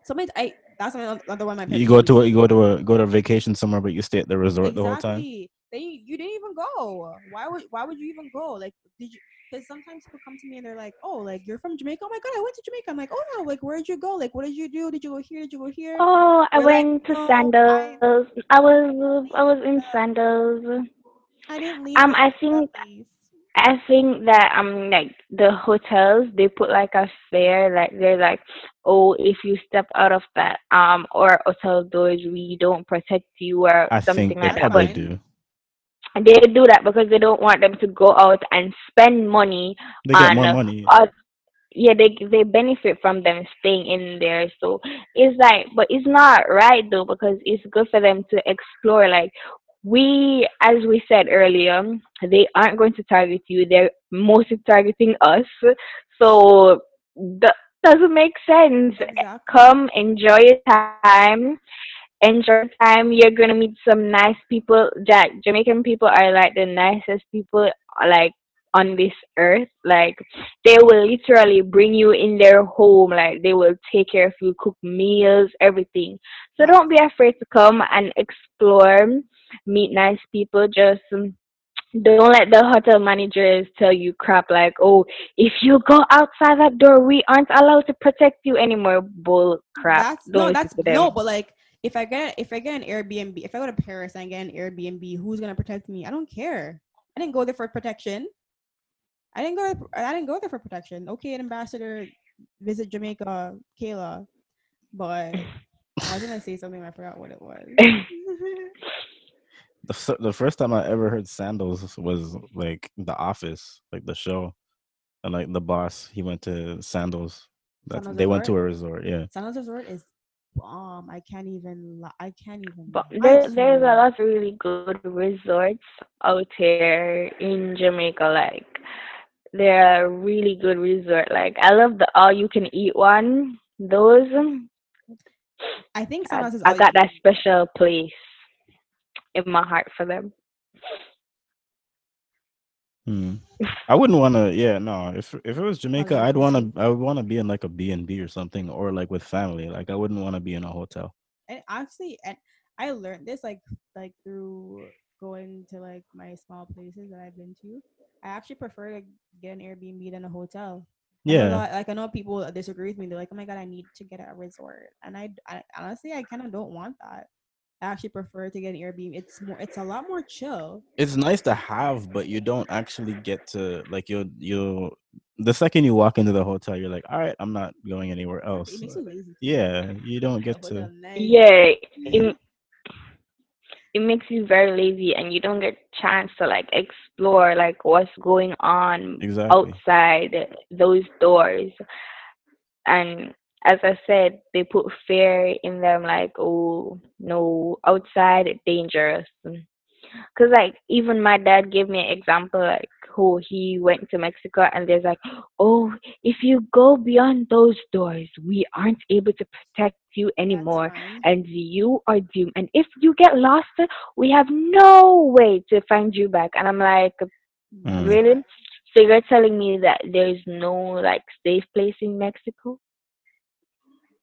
Sometimes I that's another another one of my. You go to a, you go to a go to a vacation somewhere, but you stay at the resort the whole time. Exactly. Then you, you didn't even go. Why would why would you even go? Like did you because sometimes people come to me and they're like, Oh, like you're from Jamaica? Oh my god, I went to Jamaica. I'm like, Oh no, like where'd you go? Like what did you do? Did you go here? Did you go here? oh I They're like, went to "No, sandals. I was I was in sandals. I didn't leave. Um I think place." I think that um like the hotels they put like a fare like they're like oh if you step out of that um or hotel doors we don't protect you or I something think they like that probably but do. they do that because they don't want them to go out and spend money They get on more uh, money. us yeah they they benefit from them staying in there so it's like but it's not right though because it's good for them to explore like we as we said earlier they aren't going to target you. They're mostly targeting us. So that doesn't make sense. Exactly. come enjoy your time. Enjoy your time. You're gonna meet some nice people. That jamaican people are like the nicest people like on this earth like they will literally bring you in their home like they will take care of you cook meals everything so don't be afraid to come and explore meet nice people just um, don't let the hotel managers tell you crap like oh if you go outside that door we aren't allowed to protect you anymore bull crap That's don't no, that's no, but like if I get if I get an Airbnb, if I go to Paris and I get an Airbnb, who's gonna protect me? I don't care. I didn't go there for protection. I didn't go. I didn't go there for protection. Okay, an ambassador visit Jamaica, Kayla, but I was gonna say something. I forgot what it was. [laughs] The, the first time I ever heard sandals was like The Office, like the show, and like the boss he went to sandals. That's, Sandals they went to a resort. Yeah, Sandals Resort is bomb. I can't even. li- I can't even. But there, there's a lot of really good resorts out here in Jamaica. Like there are a really good resort. Like I love the all you can eat one. Those I think I, Sandals is. I got that special place in my heart for them. Hmm. [laughs] I wouldn't want to. Yeah, no. If if it was Jamaica, you I'd want to. I would want to be in like a B and B or something, or like with family. Like I wouldn't want to be in a hotel. and actually and i learned this like like through going to like my small places that i've been to i actually prefer to get an airbnb than a hotel I know Yeah, like i know people disagree with me they're like oh my god i need to get a resort and i, I honestly i kind of don't want that I actually prefer to get an Airbnb. It's more it's a lot more chill. It's nice to have, but you don't actually get to like you you the second you walk into the hotel, you're like, all right, I'm not going anywhere else. It makes you lazy. Yeah, you don't get to. yeah, it, it makes you very lazy, and you don't get chance to like explore like what's going on Exactly. outside those doors. And as I said, they put fear in them, like, oh no, outside dangerous. Cause like even my dad gave me an example, like who he went to Mexico, and there's like, oh, if you go beyond those doors, we aren't able to protect you anymore fine. and you are doomed. And if you get lost, we have no way to find you back. And I'm like, Mm. really? fine. So you're telling me that there's no like safe place in Mexico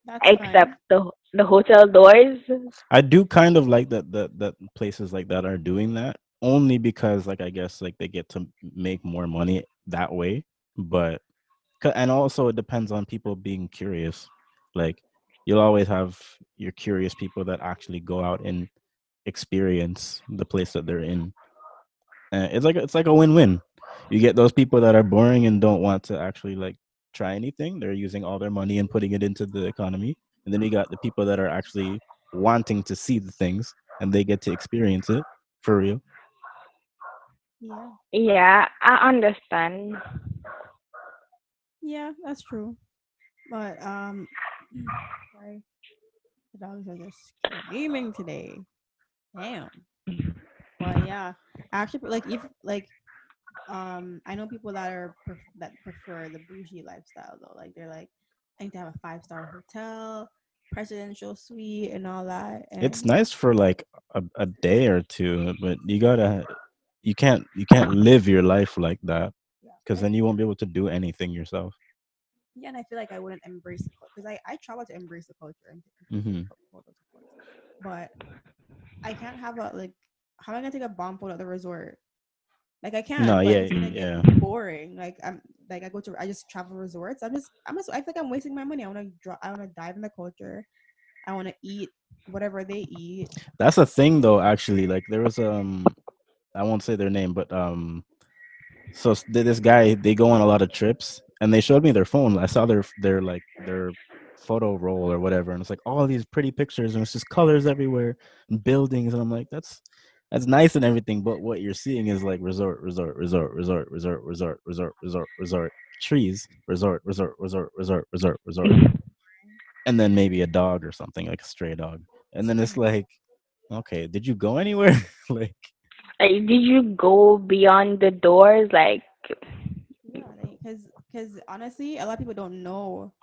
That's fine. except the the hotel doors? I do kind of like that that that places like that are doing that only because like I guess like they get to make more money that way. but and also it depends on people being curious. Like you'll always have your curious people that actually go out and experience the place that they're in. It's like it's like a win-win. You get those people that are boring and don't want to actually like try anything. They're using all their money and putting it into the economy. And then you got the people that are actually wanting to see the things and they get to experience it for real. Yeah. Yeah, I understand. Yeah, that's true. But um sorry. The dogs are just screaming today. Damn. But yeah. Actually like if like um I know people that are that prefer the bougie lifestyle though. Like they're like I need to have a five star hotel, presidential suite and all that. And It's nice for like a, a day or two, but you gotta you can't you can't live your life like that yeah, because then you won't be able to do anything yourself. yeah, and I feel like I wouldn't embrace culture because I, I travel to embrace the culture and Mhm. take photos, of course. But I can't have a like. How am I gonna take a bomb photo at the resort? Like I can't. No, yeah, it's gonna get yeah. boring. Like I'm like I go to I just travel resorts. I'm just I'm just I feel like I'm wasting my money. I want to draw. I want to dive in the culture. I want to eat whatever they eat. That's a thing though, actually. Like there was um I won't say their name, but um so this guy they go on a lot of trips and they showed me their phone. I saw their their like their photo roll or whatever and it's like all these pretty pictures and it's just colors everywhere and buildings and I'm like that's that's nice and everything, but what you're seeing is like resort, resort, resort, resort, resort, resort, resort, resort, resort, trees, resort, resort, resort, resort, resort, resort, and then maybe a dog or something like a stray dog, and then it's like, okay, did you go anywhere? like, Like, did you go beyond the doors? Like, Yeah, because because honestly, a lot of people don't know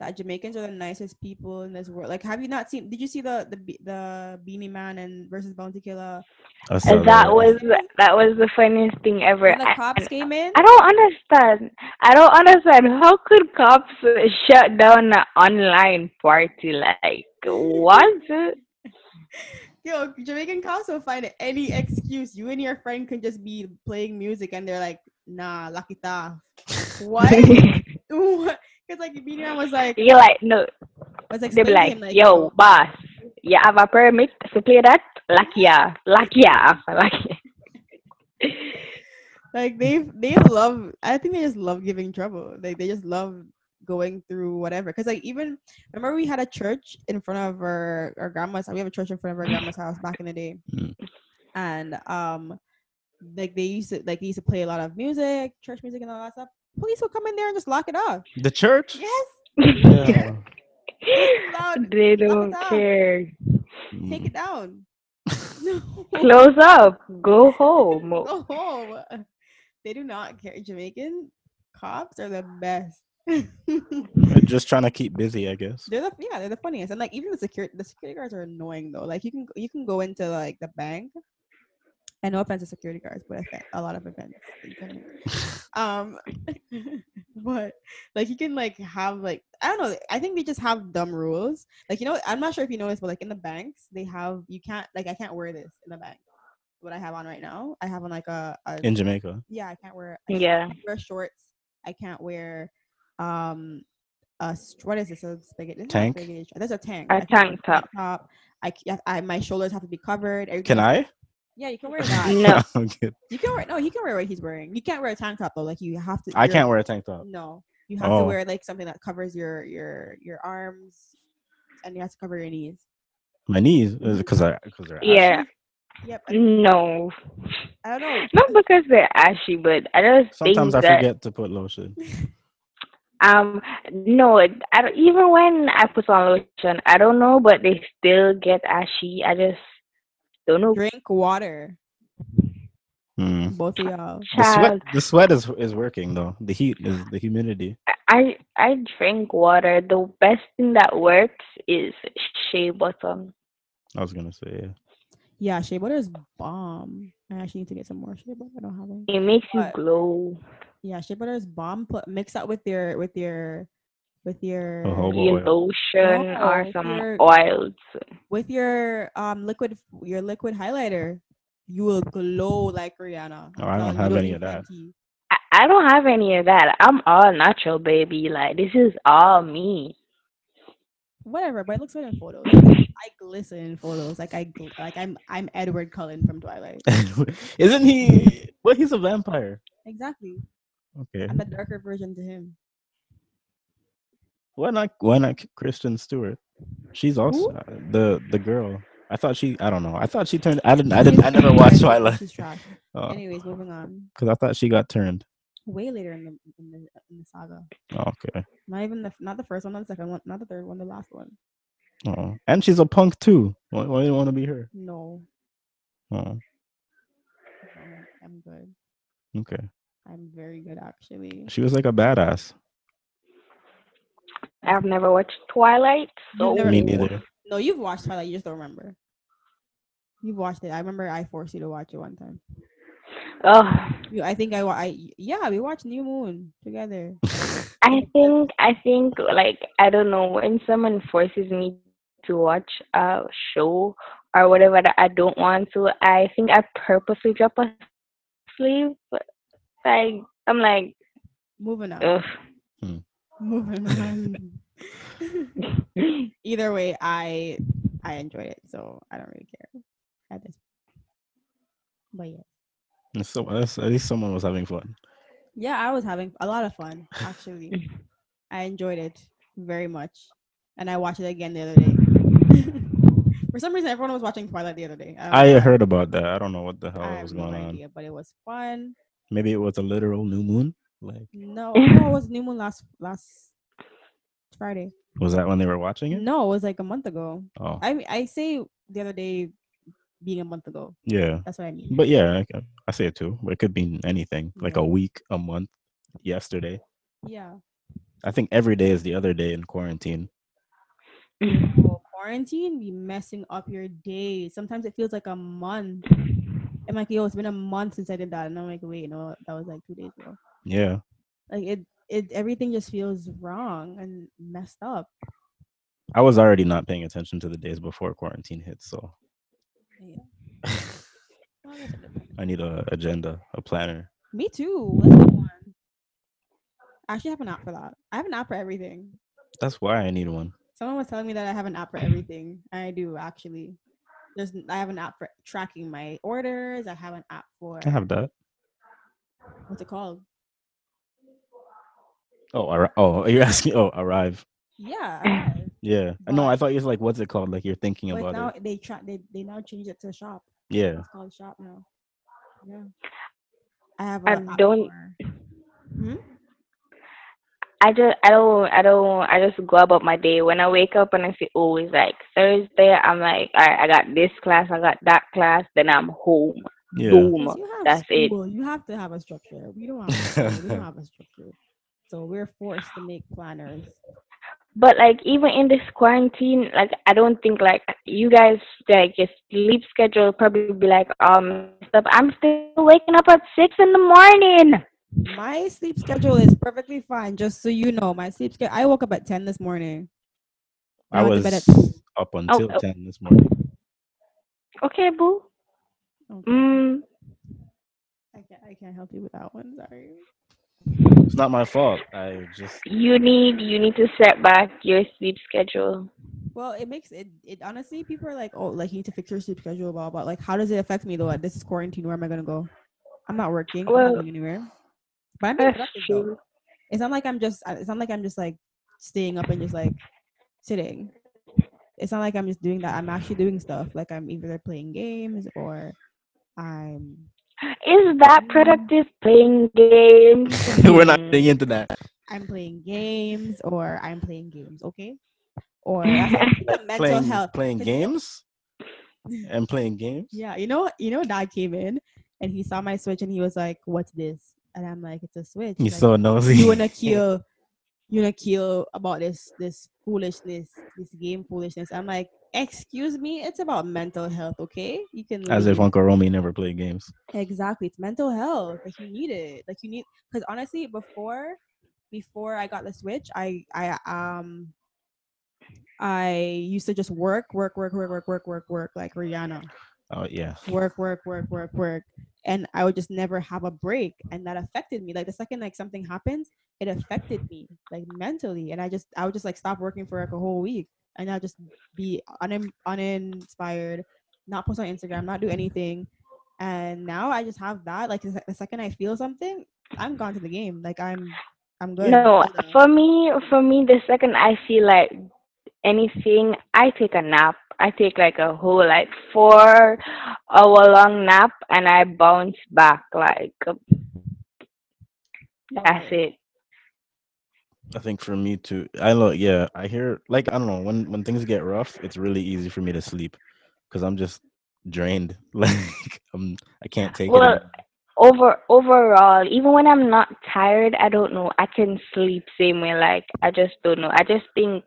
that Jamaicans are the nicest people in this world. Like, have you not seen? Did you see the the the Beenie Man and versus Bounty Killer? I and that was that was the funniest thing ever. When the I- cops and came in. I don't understand. I don't understand. How could cops uh, shut down an online party? Like, what? [laughs] Yo, Jamaican cops will find any excuse. You and your friend can just be playing music, and they're like, "Nah, lakita." [laughs] What? [laughs] Because like Man was like, You're like, no. was like, They be like, explaining, yo, boss, you have a permit to play that? Like, yeah, like, yeah, [laughs] like. [laughs] like they they love i think they just love giving trouble like they just love going through whatever because like even remember we had a church in front of our our grandma's House. we have a church in front of our grandma's house back in the day Mm. and um like they used to like they used to play a lot of music church music and all that stuff police will come in there and just lock it off the church. yes Yeah. they don't care. take it down no [laughs] Close up. Go home. go home they do not care jamaican cops are the best [laughs] They're just trying to keep busy, I guess. They're the yeah, they're the funniest. And like even the security the security guards are annoying though. Like you can you can go into like the bank. And no offense to security guards, but a lot of events. [laughs] Um [laughs] but like you can like have like I don't know, I think they just have dumb rules. Like you know, I'm not sure if you noticed, but like in the banks, they have you can't like I can't wear this in the bank. What I have on right now. I have on like a, a In Jamaica. yeah, I can't wear I Yeah. wear shorts. I can't wear um a what is this? A spaghetti? it's not Tank? spaghetti. There's a tank. A I tank top. top. I, c- I my shoulders have to be covered. Can I? Has- Yeah, you can wear [laughs] that. No. Okay. You can wear no. He can wear what he's wearing. You can't wear a tank top though. Like you have to. I can't wear a tank top. No, you have Oh. to wear like something that covers your your your arms, and you have to cover your knees. My knees because I because they're Yeah. ashy? Yep. I, No. I don't know. Not because they're ashy, but I just Sometimes I that forget to put lotion. [laughs] um no, I don't, even when I put on lotion, I don't know, but they still get ashy. I just don't know. Drink water, Hmm. both of y'all. The sweat the sweat is is working though. The heat is the humidity. I I drink water. The best thing that works is shea butter. I was gonna say yeah. Yeah, shea butter is bomb. I actually need to get some more shea butter. I don't have any. It makes you glow. Yeah, shea butter is bomb. Put mix that with your with your with your Jojoba Your oil. lotion or some your- oils. with your um liquid your liquid highlighter. You will glow like Rihanna. Oh, I'm don't have any of that. I, I don't have any of that. I'm all natural, baby. Like this is all me. Whatever, but it looks good in photos. [laughs] I glisten in photos. Like I gl- like I'm I'm Edward Cullen from Twilight. [laughs] Isn't he? Well, he's a vampire. Exactly. Okay. I'm a darker version to him. Why not? Why not Kristen Stewart? She's also uh, the the girl. I thought she. I don't know. I thought she turned. I didn't. I didn't. I never [laughs] watched Twilight. She's trash. Because [laughs] Anyways, moving on. Because I thought she got turned. Way later in the in the in the saga. Oh, okay. Not even the not the first one, not the second one, not the third one, the last one. Oh, and she's a punk too. Why, why do you want to be her? No, Oh, no, I'm good. okay. I'm very good actually. She was like a badass. I've never watched Twilight, so never- Me neither. No, you've watched Twilight, you just don't remember. You've watched it. I remember I forced you to watch it one time. Oh, You, I think I, wa- I yeah, we watched New Moon together. [laughs] I think I think like I don't know when someone forces me to watch a show or whatever that I don't want to. I think I purposely drop asleep. But like I'm like, Moving on. ugh. Hmm. Moving [laughs] on. Either way, I I enjoyed it, so I don't really care at this. But yeah, So that's, at least someone was having fun. yeah, I was having a lot of fun actually. [laughs] I enjoyed it very much, and I watched it again the other day. [laughs] For some reason, everyone was watching Twilight the other day. I, I heard about that. I don't know what the hell I have was no going on. idea, but it was fun. Maybe it was a literal new moon. Like, No, [laughs] no, it was New Moon last last Friday. was that when they were watching it? No, it was like a month ago. Oh, I I say the other day being a month ago. yeah. That's what I mean. But yeah, I, I say it too. But it could be anything. Like a week, a month, yesterday. Yeah. I think every day is the other day in quarantine. Well, quarantine be messing up your day. Sometimes it feels like a month. I'm like, yo, it's been a month since I did that, and I'm like, wait, no, that was like two days ago. Yeah. Like it, it, everything just feels wrong and messed up. I was already not paying attention to the days before quarantine hit, so Yeah. I guess it depends. I need a agenda, a planner. Me too. One. I actually have an app for that. I have an app for everything. That's why I need one. Someone was telling me that I have an app for everything. I do actually. There's I have an app for tracking my orders. I have an app for I have that. what's it called? Oh, arri- oh, [laughs] you're asking? Oh, arrive. Yeah. [laughs] Arrive. Yeah. No, I thought you was like, what's it called? Like you're thinking But about now it. they try they, they now changed it to shop. Yeah. It's called shop now. Yeah. I have I a app don't- Hmm? I just I don't I don't I just go about my day. When I wake up and I see oh it's like Thursday, I'm like, all right, I got this class, I got that class, then I'm home. Yeah. Boom. Because you have That's it. You have to have a structure. We don't have a [laughs] structure. we don't have a structure. So we're forced to make planners. But like even in this quarantine, like I don't think like you guys like your sleep schedule probably be like um stuff. I'm still waking up at six in the morning. My sleep schedule is perfectly fine. Just so you know, my sleep schedule. I woke up at ten this morning. I went to was bed at- up until oh. 10 this morning. Okay, boo. Okay. Mm, I can't. I can't help you with that one. Sorry. It's not my fault. I just You need you need to set back your sleep schedule. Well, it makes it. It honestly, people are like, "Oh, like you need to fix your sleep schedule." Blah blah. Like, how does it affect me though? This is quarantine. Where am I gonna go? I'm not working. I'm not going anywhere. But I'm being That's productive though. It's not like I'm just. It's not like I'm just like staying up and just like sitting. It's not like I'm just doing that. I'm actually doing stuff. Like I'm either playing games or I'm. Is that productive playing games? [laughs] we're not getting into that. I'm playing games or I'm playing games. Okay. Or [laughs] that's mental Playing health. playing 'cause- games and playing games. Yeah, you know, you know, dad came in and he saw my switch and he was like, "What's this?" And I'm like, "It's a switch." He's like, so nosy. you wanna [laughs] kill, you wanna kill about this this foolishness, this game foolishness. I'm like, "Excuse me, it's about mental health, okay? You can As if. Uncle Romy never played games. exactly it's mental health. Like you need it. Like you need because honestly, before before I got the switch, I I um. I used to just work, work, work, work, work, work, work, work, like Rihanna Oh yeah. work, work, work, work, work. And I would just never have a break. And that affected me. Like the second like something happens, it affected me like mentally. And I just I would just like stop working for like a whole week. And I'll just be unin- uninspired, not post on Instagram, not do anything. And now I just have that. Like the, second I feel something, I'm gone to the game. Like I'm I'm good. No, for me, for me, the second I feel like anything, I take a nap. I take like a whole like four hour long nap, and I bounce back. Like that's it. I think for me too. I know. Yeah, I hear. Like I don't know. When when things get rough, it's really easy for me to sleep because I'm just drained. [laughs] Like I'm. I can't take Well, it. over overall, even when I'm not tired, I don't know. I can sleep same way. Like I just don't know. I just think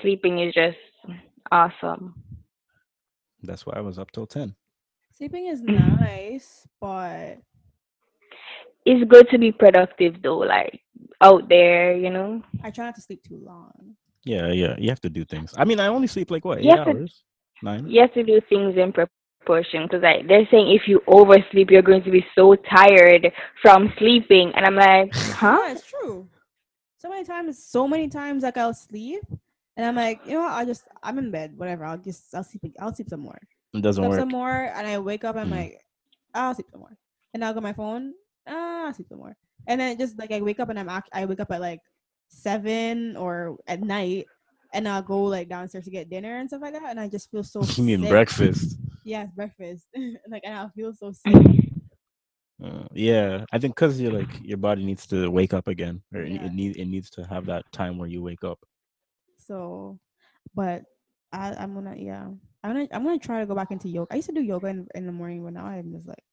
sleeping is just awesome. That's why I was up till ten. Sleeping is [laughs] nice, but It's good to be productive though, like out there, you know. I try not to sleep too long. Yeah, yeah. You have to do things. I mean, I only sleep like what eight You have to- hours, nine. You have to do things in proportion because like they're saying if you oversleep, you're going to be so tired from sleeping, and I'm like, [laughs] huh? Yeah, it's true. So many times, so many times, like I'll sleep, and I'm like, you know, what, I'll just, I'm in bed, whatever. I'll just, I'll sleep, I'll sleep some more, It doesn't sleep work. some more, and I wake up, and I'm Mm. like, I'll sleep some more, and I'll go on my phone, ah, I'll sleep some more, and then just like I wake up and I'm, act- I wake up at like seven or at night, and I'll go like downstairs to get dinner and stuff like that, and I just feel so. [laughs] you mean sick. breakfast? Yeah, breakfast, [laughs] like, and I'll feel so sick. Uh, yeah, I think because you're like your body needs to wake up again, or it- Yeah. it need it needs to have that time where you wake up. So, but I, I'm gonna yeah, I'm gonna I'm gonna try to go back into yoga. I used to do yoga in, in the morning, but now I'm just like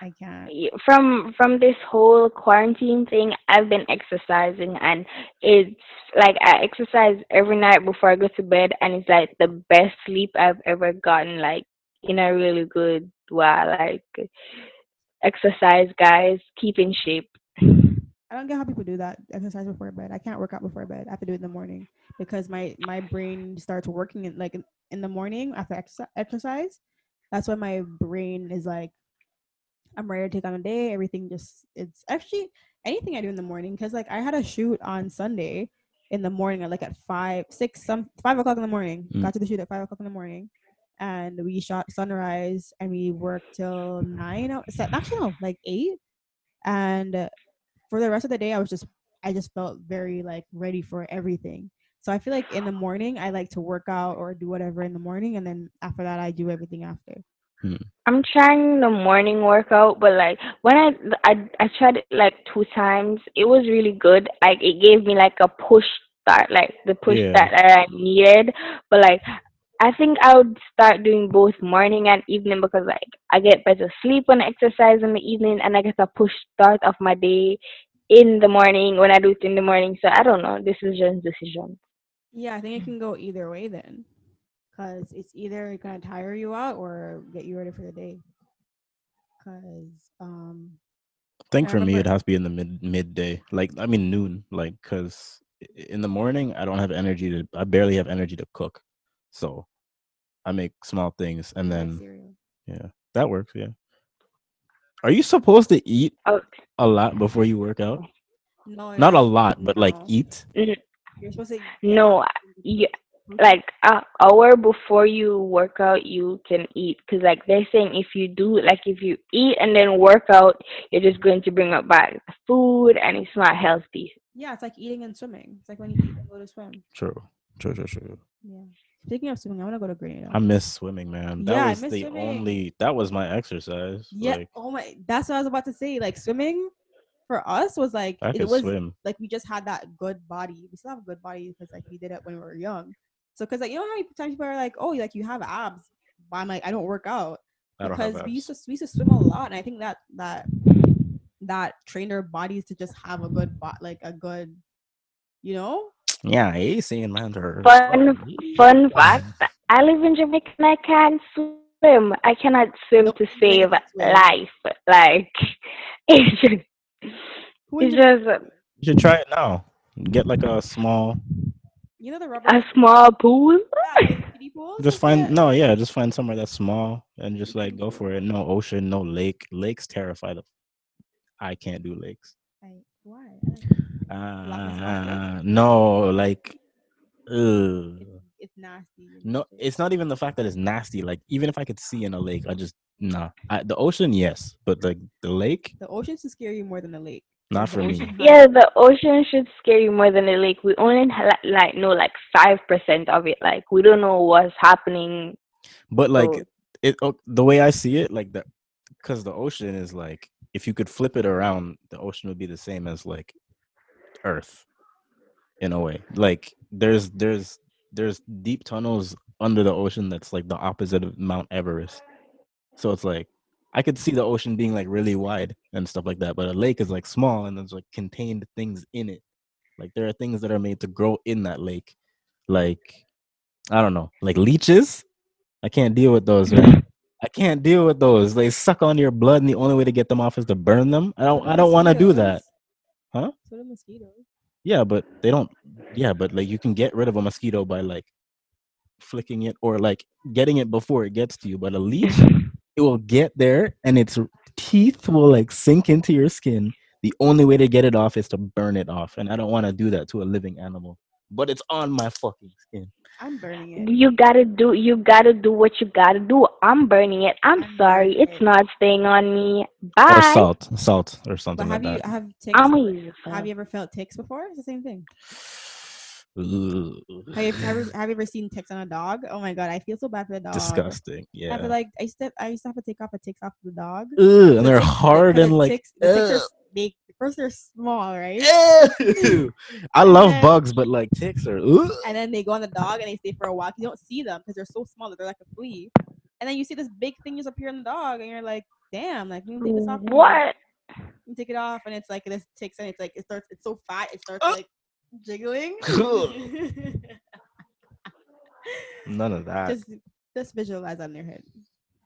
I can't. From from this whole quarantine thing, I've been exercising, and it's like I exercise every night before I go to bed, and it's like the best sleep I've ever gotten. Like in a really good while. Like exercise, guys, keep in shape. I don't get how people do that. Exercise before bed. I can't work out before bed. I have to do it in the morning because my my brain starts working in like in, the morning after exercise. Exercise. That's when my brain is like, I'm ready to take on a day. Everything just it's actually anything I do in the morning because like I had a shoot on Sunday in the morning at like at five six some five o'clock in the morning. Mm. Got to the shoot at five o'clock in the morning. And we shot sunrise and we worked till nine. Actually, no, like eight. And for the rest of the day i was just i just felt very like ready for everything so i feel like in the morning i like to work out or do whatever in the morning and then after that i do everything after Hmm. I'm trying the morning workout, but like when I I I tried it like two times, it was really good. Like it gave me like a push start, like the push Yeah. start that I needed. But like I think I would start doing both morning and evening because like I get better sleep when I exercise in the evening, and I get a push start of my day in the morning when I do it in the morning. So I don't know. This is just decision. yeah i think it can go either way then because it's either gonna tire you out or get you ready for the day because um I think I for me it has to be in the mid midday, like I mean noon, like because in the morning I don't have energy to. I barely have energy to cook, so I make small things and then cereal. yeah, that works. Yeah, Are you supposed to eat Oh, a lot before you work out? No, Not a lot, but like eat. You're supposed to. no, you, like a hour before you work out, you can eat. Cause like they're saying, if you do, like if you eat and then work out, you're just going to bring up bad food, and it's not healthy. Yeah, it's like eating and swimming. It's like when you eat and go to swim. True. True, true, true. Yeah. Speaking of swimming, I want to go to Grenada. I miss swimming, man. That Yeah, I was miss the swimming. only that was my exercise. yeah. Like oh my. That's what I was about to say. Like swimming, for us was like I it could was swim. like we just had that good body. We still have a good body because like we did it when we were young. So because like you know how many times people are like, oh, like you have abs, but I'm like I don't work out I don't because we used to we used to swim a lot, and I think that that that trained our bodies to just have a good bot like a good, you know. Yeah, I saying man to her. Fun, fun fact: I live in Jamaica and I can't swim. I cannot swim Nope, to save swim. life. Like [laughs] it's just, Who in it's just uh, You should try it now. Get like a small. You know the rubber. a small pool. yeah, like kiddie pools? Just find it. no, yeah, just find somewhere that's small and just like go for it. No ocean, no lake. Lakes terrify the. I can't do lakes. Like, why? I like it. Uh, no, like, ugh. It's, it's nasty. No, it's not even the fact that it's nasty. Like, even if I could see in a lake, I just nah. I, the ocean, yes, but like the lake, the ocean should scare you more than the lake. Not for me. [laughs] Yeah, the ocean should scare you more than the lake. We only like know like five percent of it. Like we don't know what's happening. But like So- it, oh, the way I see it, like the, because the ocean is like, if you could flip it around, the ocean would be the same as like Earth, in a way. Like there's there's there's deep tunnels under the ocean that's like the opposite of Mount Everest. So it's like I could see the ocean being like really wide and stuff like that, but a lake is like small and there's like contained things in it. Like there are things that are made to grow in that lake. Like I don't know, like leeches. I can't deal with those, man. [laughs] I can't deal with those. They suck on your blood, and the only way to get them off is to burn them. I don't. I don't want to do that. Huh? So do mosquitoes. Yeah, but they don't. Yeah, but like you can get rid of a mosquito by like flicking it or like getting it before it gets to you. But a leech, it will get there, and its teeth will like sink into your skin. The only way to get it off is to burn it off, and I don't want to do that to a living animal. But it's on my fucking skin. I'm burning it. You gotta do. You gotta do what you gotta do. I'm burning it. I'm I'm sorry. burning It's not staying on me. Bye. Or salt, salt, or But something have like you that. have ticks? I'm before? easy. Have you ever felt ticks before? It's the same thing. Ugh. Have you ever have you ever seen ticks on a dog? Oh my god, I feel so bad for the dog. Disgusting. Yeah. I Yeah. feel like I used to I used to have to take off the ticks off the dog. Ugh, and The they're ticks- hard because and like. ticks, the ticks are, ugh. they first they're small, right? Ew. [laughs] I love then- bugs, but like ticks are. Ugh. And then they go on the dog and they stay for a while. You don't see them because they're so small that they're like a flea. And then you see this big thing just appear on the dog, and you're like, "Damn! Like, let me take this off." What? You take it off, and it's like this ticks, and it's like it starts. It's so fat, it starts Uh. like jiggling. [laughs] None of that. just, just visualize on your head.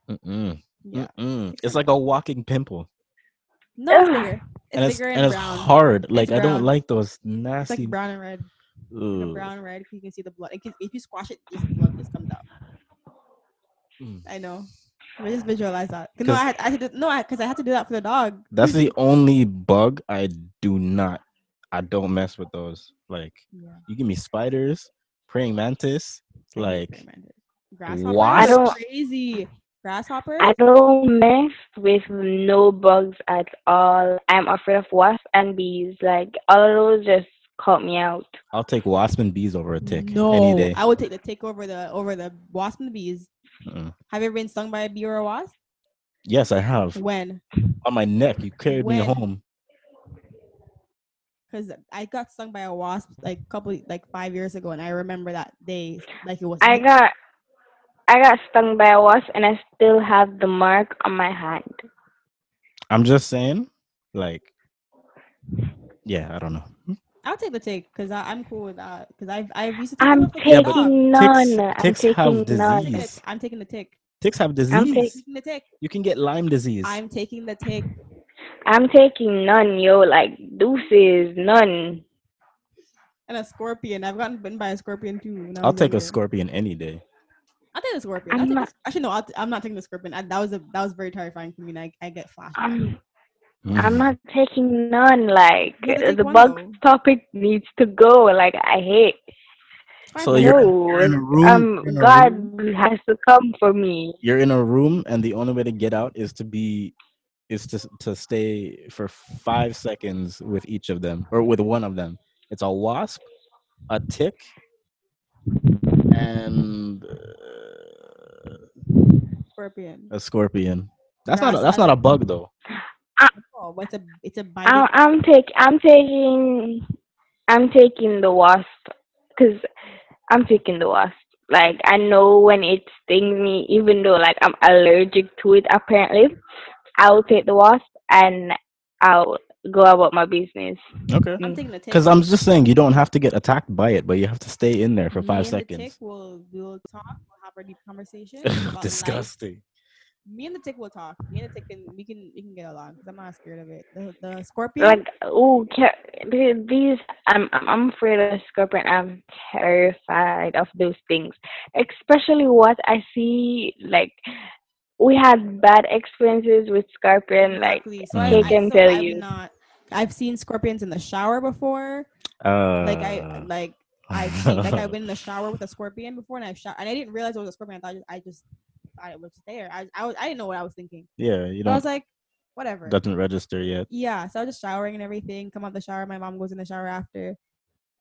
Mm-mm. Yeah. Mm-mm. It's like a walking pimple, No, it's bigger. It's and it's bigger and, and, it's hard. Like I don't like those It's nasty. like brown and red. Ugh. brown and red. You can see the blood. Can, if you squash it, just blood just comes out. Mm. I know. But just visualize that. No, I had, I had to, no, because I, had to do that for the dog. That's the [laughs] only bug I do not. I don't mess with those. Like Yeah. you give me spiders, praying mantis, like praying mantis. grasshoppers. wasp? I don't- crazy. Grasshoppers. I don't mess with no bugs at all. I'm afraid of wasps and bees. Like all of those just caught me out. I'll take wasp and bees over a tick no, any day. I would take the tick over the over the wasp and the bees. Mm-mm. Have you ever been stung by a bee or a wasp? Yes, I have. When? On my neck, you carried me home. Because I got stung by a wasp like a couple like five years ago, and I remember that day like it was. I got I got stung by a wasp and I still have the mark on my hand. I'm just saying, like, yeah, I don't know. I'll take the tick because I'm cool with that. Because I've I've used to take I'm off the Yeah, taking none. ticks- I'm ticks taking have none. Disease. I'm taking the tick. Ticks have disease. I'm I'm taking the tick. you can get Lyme disease. I'm taking the tick. I'm taking none, yo. Like deuces, none. And a scorpion. I've gotten bitten by a scorpion too. I I'll was take a scorpion any day. I'll take the scorpion. I'll I'm take not- the, actually, no, I'll, t- I'm not taking the scorpion. I, that was a that was very terrifying for me. And I, I get flashbacks. Um, Mm. I'm not taking none. Like You gotta take the one, bug though. topic needs to go. Like I hate. So fine. you're, you're in a room. Um, in a God room- has to come for me. You're in a room, and the only way to get out is to be, is to to stay for five seconds with each of them, or with one of them. It's a wasp, a tick, and uh, scorpion. a scorpion. That's Nah, not a, that's not not a bug though. Oh, what's a it's a I'm, biting. I'm take. I'm taking. I'm taking the wasp because I'm taking the wasp. Like I know when it stings me, even though like I'm allergic to it. Apparently, I'll take the wasp and I'll go about my business. Okay. I'm taking. Because I'm just saying you don't have to get attacked by it, but you have to stay in there for Me five and The tick seconds. will we'll talk. We'll have a deep conversation. [laughs] about life. Disgusting. Me and the tick will talk. Me and the tick can we can we can get along because I'm not scared of it. The the scorpion. Like oh, these I'm I'm I'm afraid of scorpion. I'm terrified of those things, especially what I see. Like we had bad experiences with scorpion. Like Exactly. So Mm. I, They I, can so tell I've you. Not, I've seen scorpions in the shower before. Uh, Like I like I've seen like I went in the [laughs] shower with a scorpion before, and I've shot and I didn't realize it was a scorpion. I thought I just thought it was there. I I, was, I didn't know what I was thinking. yeah, you know. I was like, whatever. doesn't register yet. yeah. So I was just showering and everything. Come out the shower. My mom goes in the shower after,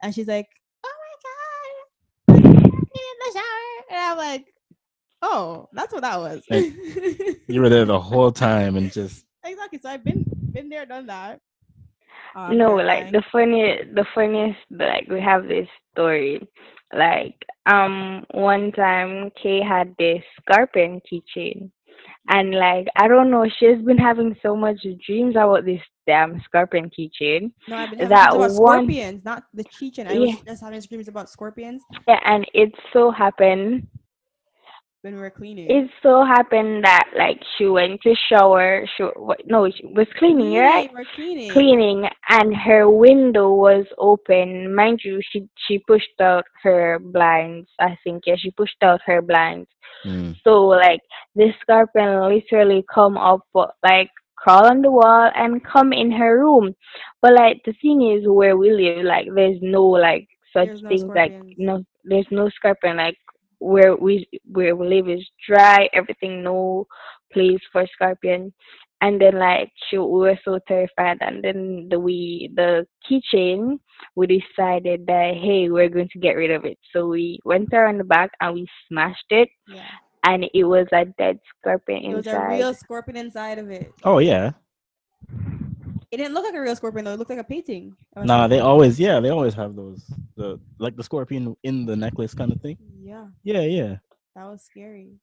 and she's like, "Oh my god, [laughs] in the shower," and I'm like, "Oh, that's what that was." [laughs] You were there the whole time and just exactly. So I've been been there, done that. Uh, no, like terrifying. the funny, the funniest. Like we have this story. Like um, one time Kay had this scorpion keychain, and like I don't know, she's been having so much dreams about this damn scorpion keychain. No, I've been having that dreams about one- scorpions, not the chichen. I was Yeah. just having dreams about scorpions Yeah, and it so happened when we were cleaning. it so happened that like she went to shower she wa- no she was cleaning right? We're cleaning. cleaning and her window was open. Mind you she she pushed out her blinds i think yeah she pushed out her blinds. Mm, so like the scorpion literally come up uh, like crawl on the wall and come in her room. But like the thing is where we live like there's no like such There's no things like no there's no scorpion like where we where we live is dry everything no place for scorpion and then like she we were so terrified and then the we the keychain we decided that hey we're going to get rid of it so we went around the back and we smashed it Yeah. and it was a dead scorpion It was a real scorpion inside of it. oh yeah. It didn't look like a real scorpion though. It looked like a painting. of a Nah, they always yeah they always have those the like the scorpion in the necklace kind of thing. Yeah, Yeah, yeah. that was scary.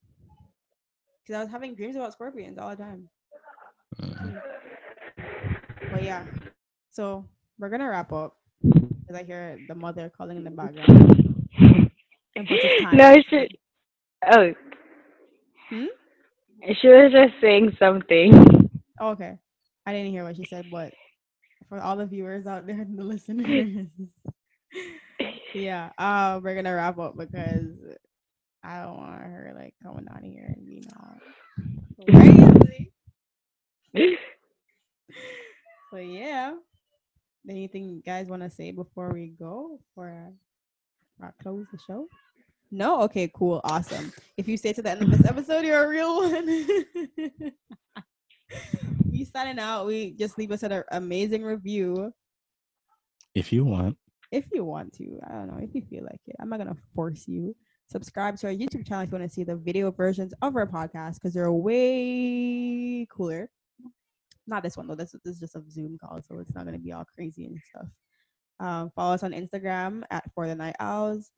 Cause I was having dreams about scorpions all the time. Mhm. But yeah, so we're gonna wrap up because I hear the mother calling in the background. And plus it's time. no, she. Oh. Hmm? She was just saying something. Oh, okay. I didn't hear what she said, but for all the viewers out there and the [laughs] listeners, [laughs] yeah, uh, we're gonna wrap up because I don't want her like coming down here and being all [laughs] crazy. So yeah, anything you guys want to say before we go for uh, close the show? No, okay, cool, awesome. If you stay to the end of this episode, you're a real one. [laughs] we signing out. We just leave us an amazing review If you want. if you want to. I don't know if you feel like it. I'm not gonna force you. Subscribe to our YouTube channel if you want to see the video versions of our podcast because they're way cooler. Not this one though. This, this is just a Zoom call, so it's not gonna be all crazy and stuff. Um, follow us on Instagram at For the Night Owls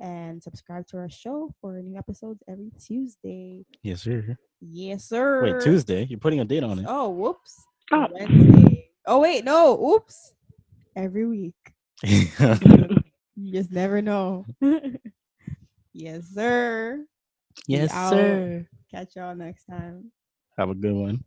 and subscribe to our show for new episodes every Tuesday. Yes, sir. Yes, sir. Wait, Tuesday? You're putting a date on it. Oh, whoops. Oh. Wednesday. Oh wait, no. Oops. Every week. [laughs] You just never know. [laughs] yes, sir. yes, sir. Catch y'all next time. Have a good one.